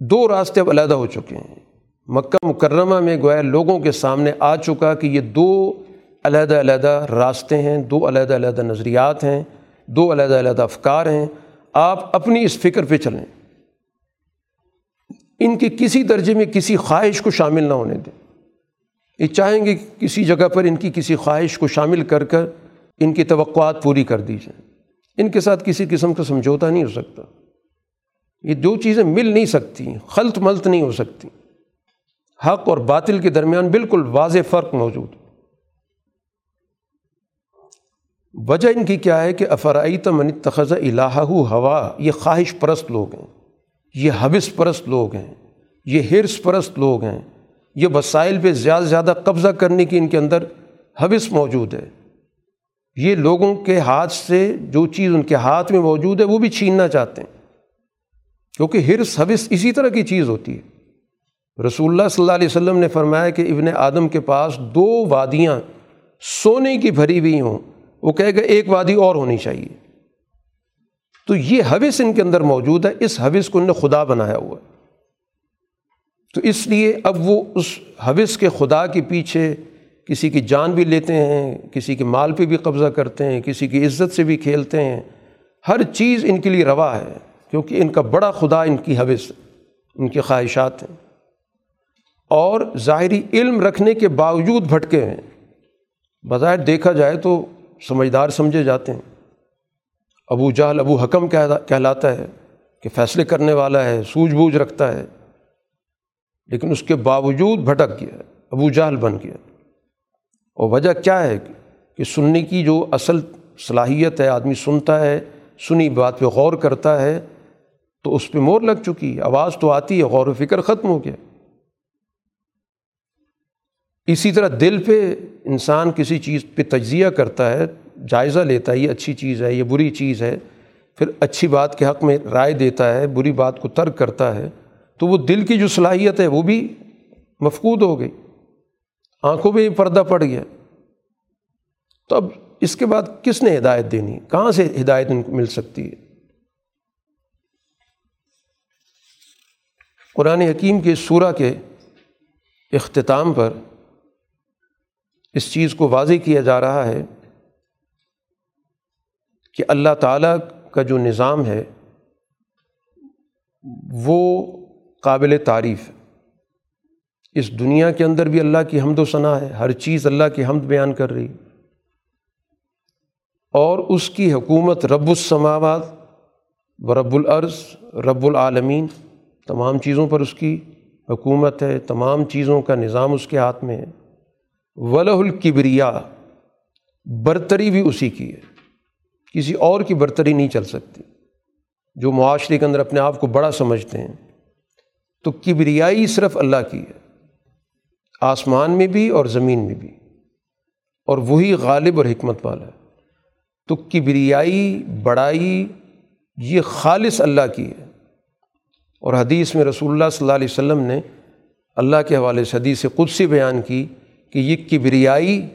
دو راستے اب علیحدہ ہو چکے ہیں۔ مکہ مکرمہ میں گویا لوگوں کے سامنے آ چکا کہ یہ دو علیحدہ علیحدہ راستے ہیں، دو علیحدہ علیحدہ نظریات ہیں، دو علیحدہ علیحدہ افکار ہیں۔ آپ اپنی اس فکر پہ چلیں۔ ان کی کسی درجے میں کسی خواہش کو شامل نہ ہونے دیں۔ یہ چاہیں گے کسی جگہ پر ان کی کسی خواہش کو شامل کر کر ان کی توقعات پوری کر دی جائیں ان کے ساتھ کسی قسم کا سمجھوتا نہیں ہو سکتا۔ یہ دو چیزیں مل نہیں سکتی، خلط ملت نہیں ہو سکتی۔ حق اور باطل کے درمیان بالکل واضح فرق موجود۔ وجہ ان کی کیا ہے کہ افرائی تمن تخذ الہ ہوا، یہ خواہش پرست لوگ ہیں۔ یہ حوث پرست لوگ ہیں۔ یہ ہرس پرست لوگ ہیں۔ یہ وسائل پہ زیادہ سے زیادہ قبضہ کرنے کی ان کے اندر حوث موجود ہے۔ یہ لوگوں کے ہاتھ سے جو چیز ان کے ہاتھ میں موجود ہے، وہ بھی چھیننا چاہتے ہیں۔ کیونکہ ہرس حوث اسی طرح کی چیز ہوتی ہے۔ رسول اللہ صلی اللہ علیہ وسلم نے فرمایا کہ ابن آدم کے پاس دو وادیاں سونے کی بھری ہوئی ہوں۔ وہ کہے گا، ایک وادی اور ہونی چاہیے۔ تو یہ حوث ان کے اندر موجود ہے۔ اس حوث کو ان نے خدا بنایا ہوا ہے۔ تو اس لیے اب وہ اس حوث کے خدا کے پیچھے کسی کی جان بھی لیتے ہیں، کسی کے مال پہ بھی قبضہ کرتے ہیں، کسی کی عزت سے بھی کھیلتے ہیں۔ ہر چیز ان کے لیے روا ہے، کیونکہ ان کا بڑا خدا ان کی حوث، ان کی خواہشات ہیں۔ اور ظاہری علم رکھنے کے باوجود بھٹکے ہیں۔ بظاہر دیکھا جائے تو سمجھدار سمجھے جاتے ہیں۔ ابو جہل ابو حکم کہلاتا ہے کہ فیصلے کرنے والا ہے، سوجھ بوجھ رکھتا ہے، لیکن اس کے باوجود بھٹک گیا، ابو جہل بن گیا۔ اور وجہ کیا ہے کہ سننے کی جو اصل صلاحیت ہے، آدمی سنتا ہے، سنی بات پہ غور کرتا ہے، تو اس پہ مور لگ چکی، آواز تو آتی ہے، غور و فکر ختم ہو گیا۔ اسی طرح دل پہ انسان کسی چیز پہ تجزیہ کرتا ہے، جائزہ لیتا ہے، یہ اچھی چیز ہے، یہ بری چیز ہے، پھر اچھی بات کے حق میں رائے دیتا ہے، بری بات کو ترک کرتا ہے، تو وہ دل کی جو صلاحیت ہے، وہ بھی مفقود ہو گئی۔ آنکھوں پہ پردہ پڑ گیا۔ تو اب اس کے بعد کس نے ہدایت دینی؟ کہاں سے ہدایت ان کو مل سکتی ہے؟ قرآن حکیم کے سورہ کے اختتام پر اس چیز کو واضح کیا جا رہا ہے کہ اللہ تعالیٰ کا جو نظام ہے وہ قابل تعریف اس دنیا کے اندر بھی اللہ کی حمد و ثناء ہے، ہر چیز اللہ کی حمد بیان کر رہی اور اس کی حکومت رب السماوات و رب العرض رب العالمین، تمام چیزوں پر اس کی حکومت ہے، تمام چیزوں کا نظام اس کے ہاتھ میں ہے۔ ولہ الکبریا برتری بھی اسی کی ہے۔ کسی اور کی برتری نہیں چل سکتی۔ جو معاشرے کے اندر اپنے آپ کو بڑا سمجھتے ہیں۔ تو کبریائی صرف اللہ کی ہے۔ آسمان میں بھی اور زمین میں بھی۔ اور وہی غالب اور حکمت والا۔ ہے تو کبریائی، بڑائی، یہ خالص اللہ کی ہے۔ اور حدیث میں رسول اللہ صلی اللہ علیہ وسلم نے اللہ کے حوالے سے حدیث قدسی بیان کی کہ یہ کبریائی،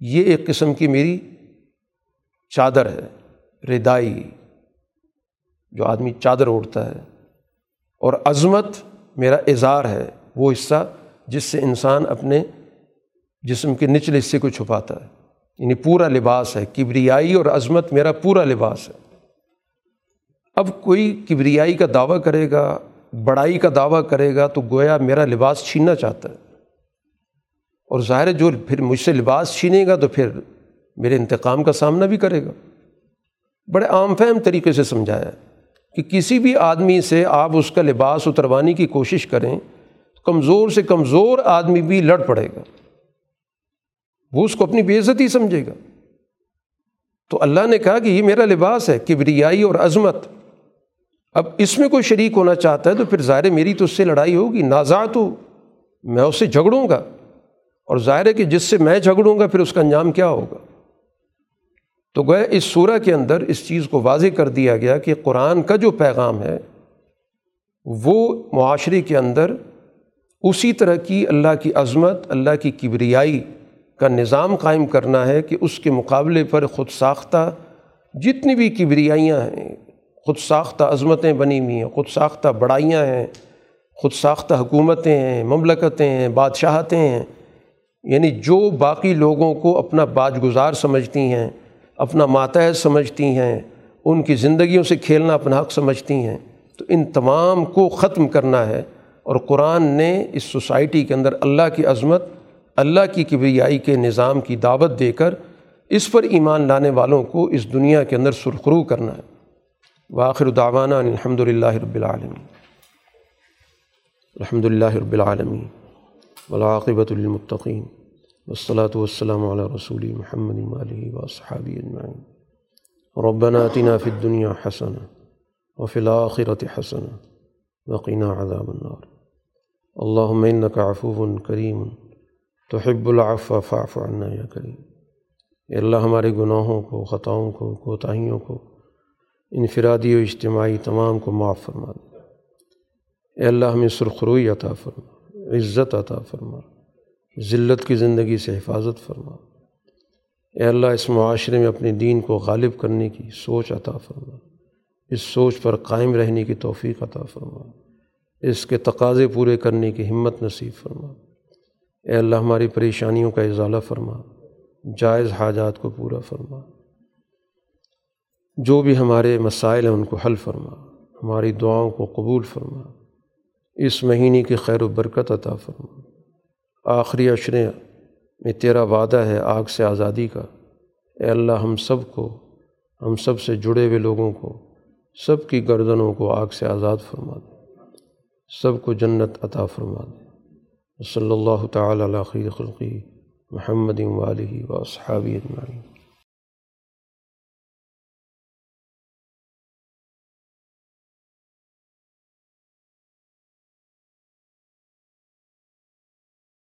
یہ ایک قسم کی میری چادر ہے، ردائی، جو آدمی چادر اوڑھتا ہے۔ اور عظمت میرا اظہار ہے، وہ حصہ جس سے انسان اپنے جسم کے نچلے حصے کو چھپاتا ہے۔ یعنی پورا لباس ہے، کبریائی اور عظمت میرا پورا لباس ہے۔ اب کوئی کبریائی کا دعویٰ کرے گا، بڑائی کا دعویٰ کرے گا تو گویا میرا لباس چھیننا چاہتا ہے۔ اور ظاہر جو پھر مجھ سے لباس چھینے گا تو پھر میرے انتقام کا سامنا بھی کرے گا۔ بڑے عام فہم طریقے سے سمجھایا کہ کسی بھی آدمی سے آپ اس کا لباس اتروانے کی کوشش کریں کمزور سے کمزور آدمی بھی لڑ پڑے گا۔ وہ اس کو اپنی بے عزتی سمجھے گا۔ تو اللہ نے کہا کہ یہ میرا لباس ہے، کبریائی اور عظمت۔ اب اس میں کوئی شریک ہونا چاہتا ہے تو پھر ظاہر میری تو اس سے لڑائی ہوگی۔ نازات ہو میں اس سے جھگڑوں گا۔ اور ظاہر ہے کہ جس سے میں جھگڑوں گا، پھر اس کا انجام کیا ہوگا؟ تو گویا اس صورح کے اندر اس چیز کو واضح کر دیا گیا کہ قرآن کا جو پیغام ہے، وہ معاشرے کے اندر اسی طرح کی اللہ کی عظمت، اللہ کی کبریائی کا نظام قائم کرنا ہے کہ اس کے مقابلے پر خود ساختہ جتنی بھی کبریائیاں ہیں، خود ساختہ عظمتیں بنی ہوئی ہیں، خود ساختہ بڑائیاں ہیں، خود ساختہ حکومتیں ہیں، مملکتیں ہیں، بادشاہتیں ہیں یعنی جو باقی لوگوں کو اپنا باج گزار سمجھتی ہیں، اپنا ماتحت سمجھتی ہیں، ان کی زندگیوں سے کھیلنا اپنا حق سمجھتی ہیں، تو ان تمام کو ختم کرنا ہے۔ اور قرآن نے اس سوسائٹی کے اندر اللہ کی عظمت، اللہ کی کبریائی کے نظام کی دعوت دے کر اس پر ایمان لانے والوں کو اس دنیا کے اندر سرخرو کرنا ہے۔ واخر دعوانا الحمد للہ رب العالمین۔ الحمد للہ رب العالمین۔ ولاقبۃ المطقین والصلاة والسلام على رسول محمد علیہ وصحابی اجمعین۔ ربنا آتنا فی الدنیا حسنہ وفی الآخرة حسنہ وقنا عذاب النار۔ اللہم انکا عفو کریم تحب العفو فاعف عنا یا کریم اللہ ہمارے گناہوں کو، خطاؤں کو، کوتاہیوں کو، انفرادی و اجتماعی تمام کو معاف فرما دے۔ اے اللہ ہمیں سرخروئی عطا فرما، عزت عطا فرما، ذلت کی زندگی سے حفاظت فرما۔ اے اللہ اس معاشرے میں اپنے دین کو غالب کرنے کی سوچ عطا فرما۔ اس سوچ پر قائم رہنے کی توفیق عطا فرما۔ اس کے تقاضے پورے کرنے کی ہمت نصیب فرما۔ اے اللہ، ہماری پریشانیوں کا اضالہ فرما، جائز حاجات کو پورا فرما۔ جو بھی ہمارے مسائل ہیں ان کو حل فرما، ہماری دعاؤں کو قبول فرما۔ اس مہینے کی خیر و برکت عطا فرما۔ آخری اشرے میں تیرا وعدہ ہے آگ سے آزادی کا۔ اے اللہ، ہم سب کو، ہم سب سے جڑے ہوئے لوگوں کو، سب کی گردنوں کو آگ سے آزاد فرما دے۔ سب کو جنت عطا فرما دے۔ صلی اللہ تعالیٰ خیر خلقی محمد والی و صحابی اجمعین۔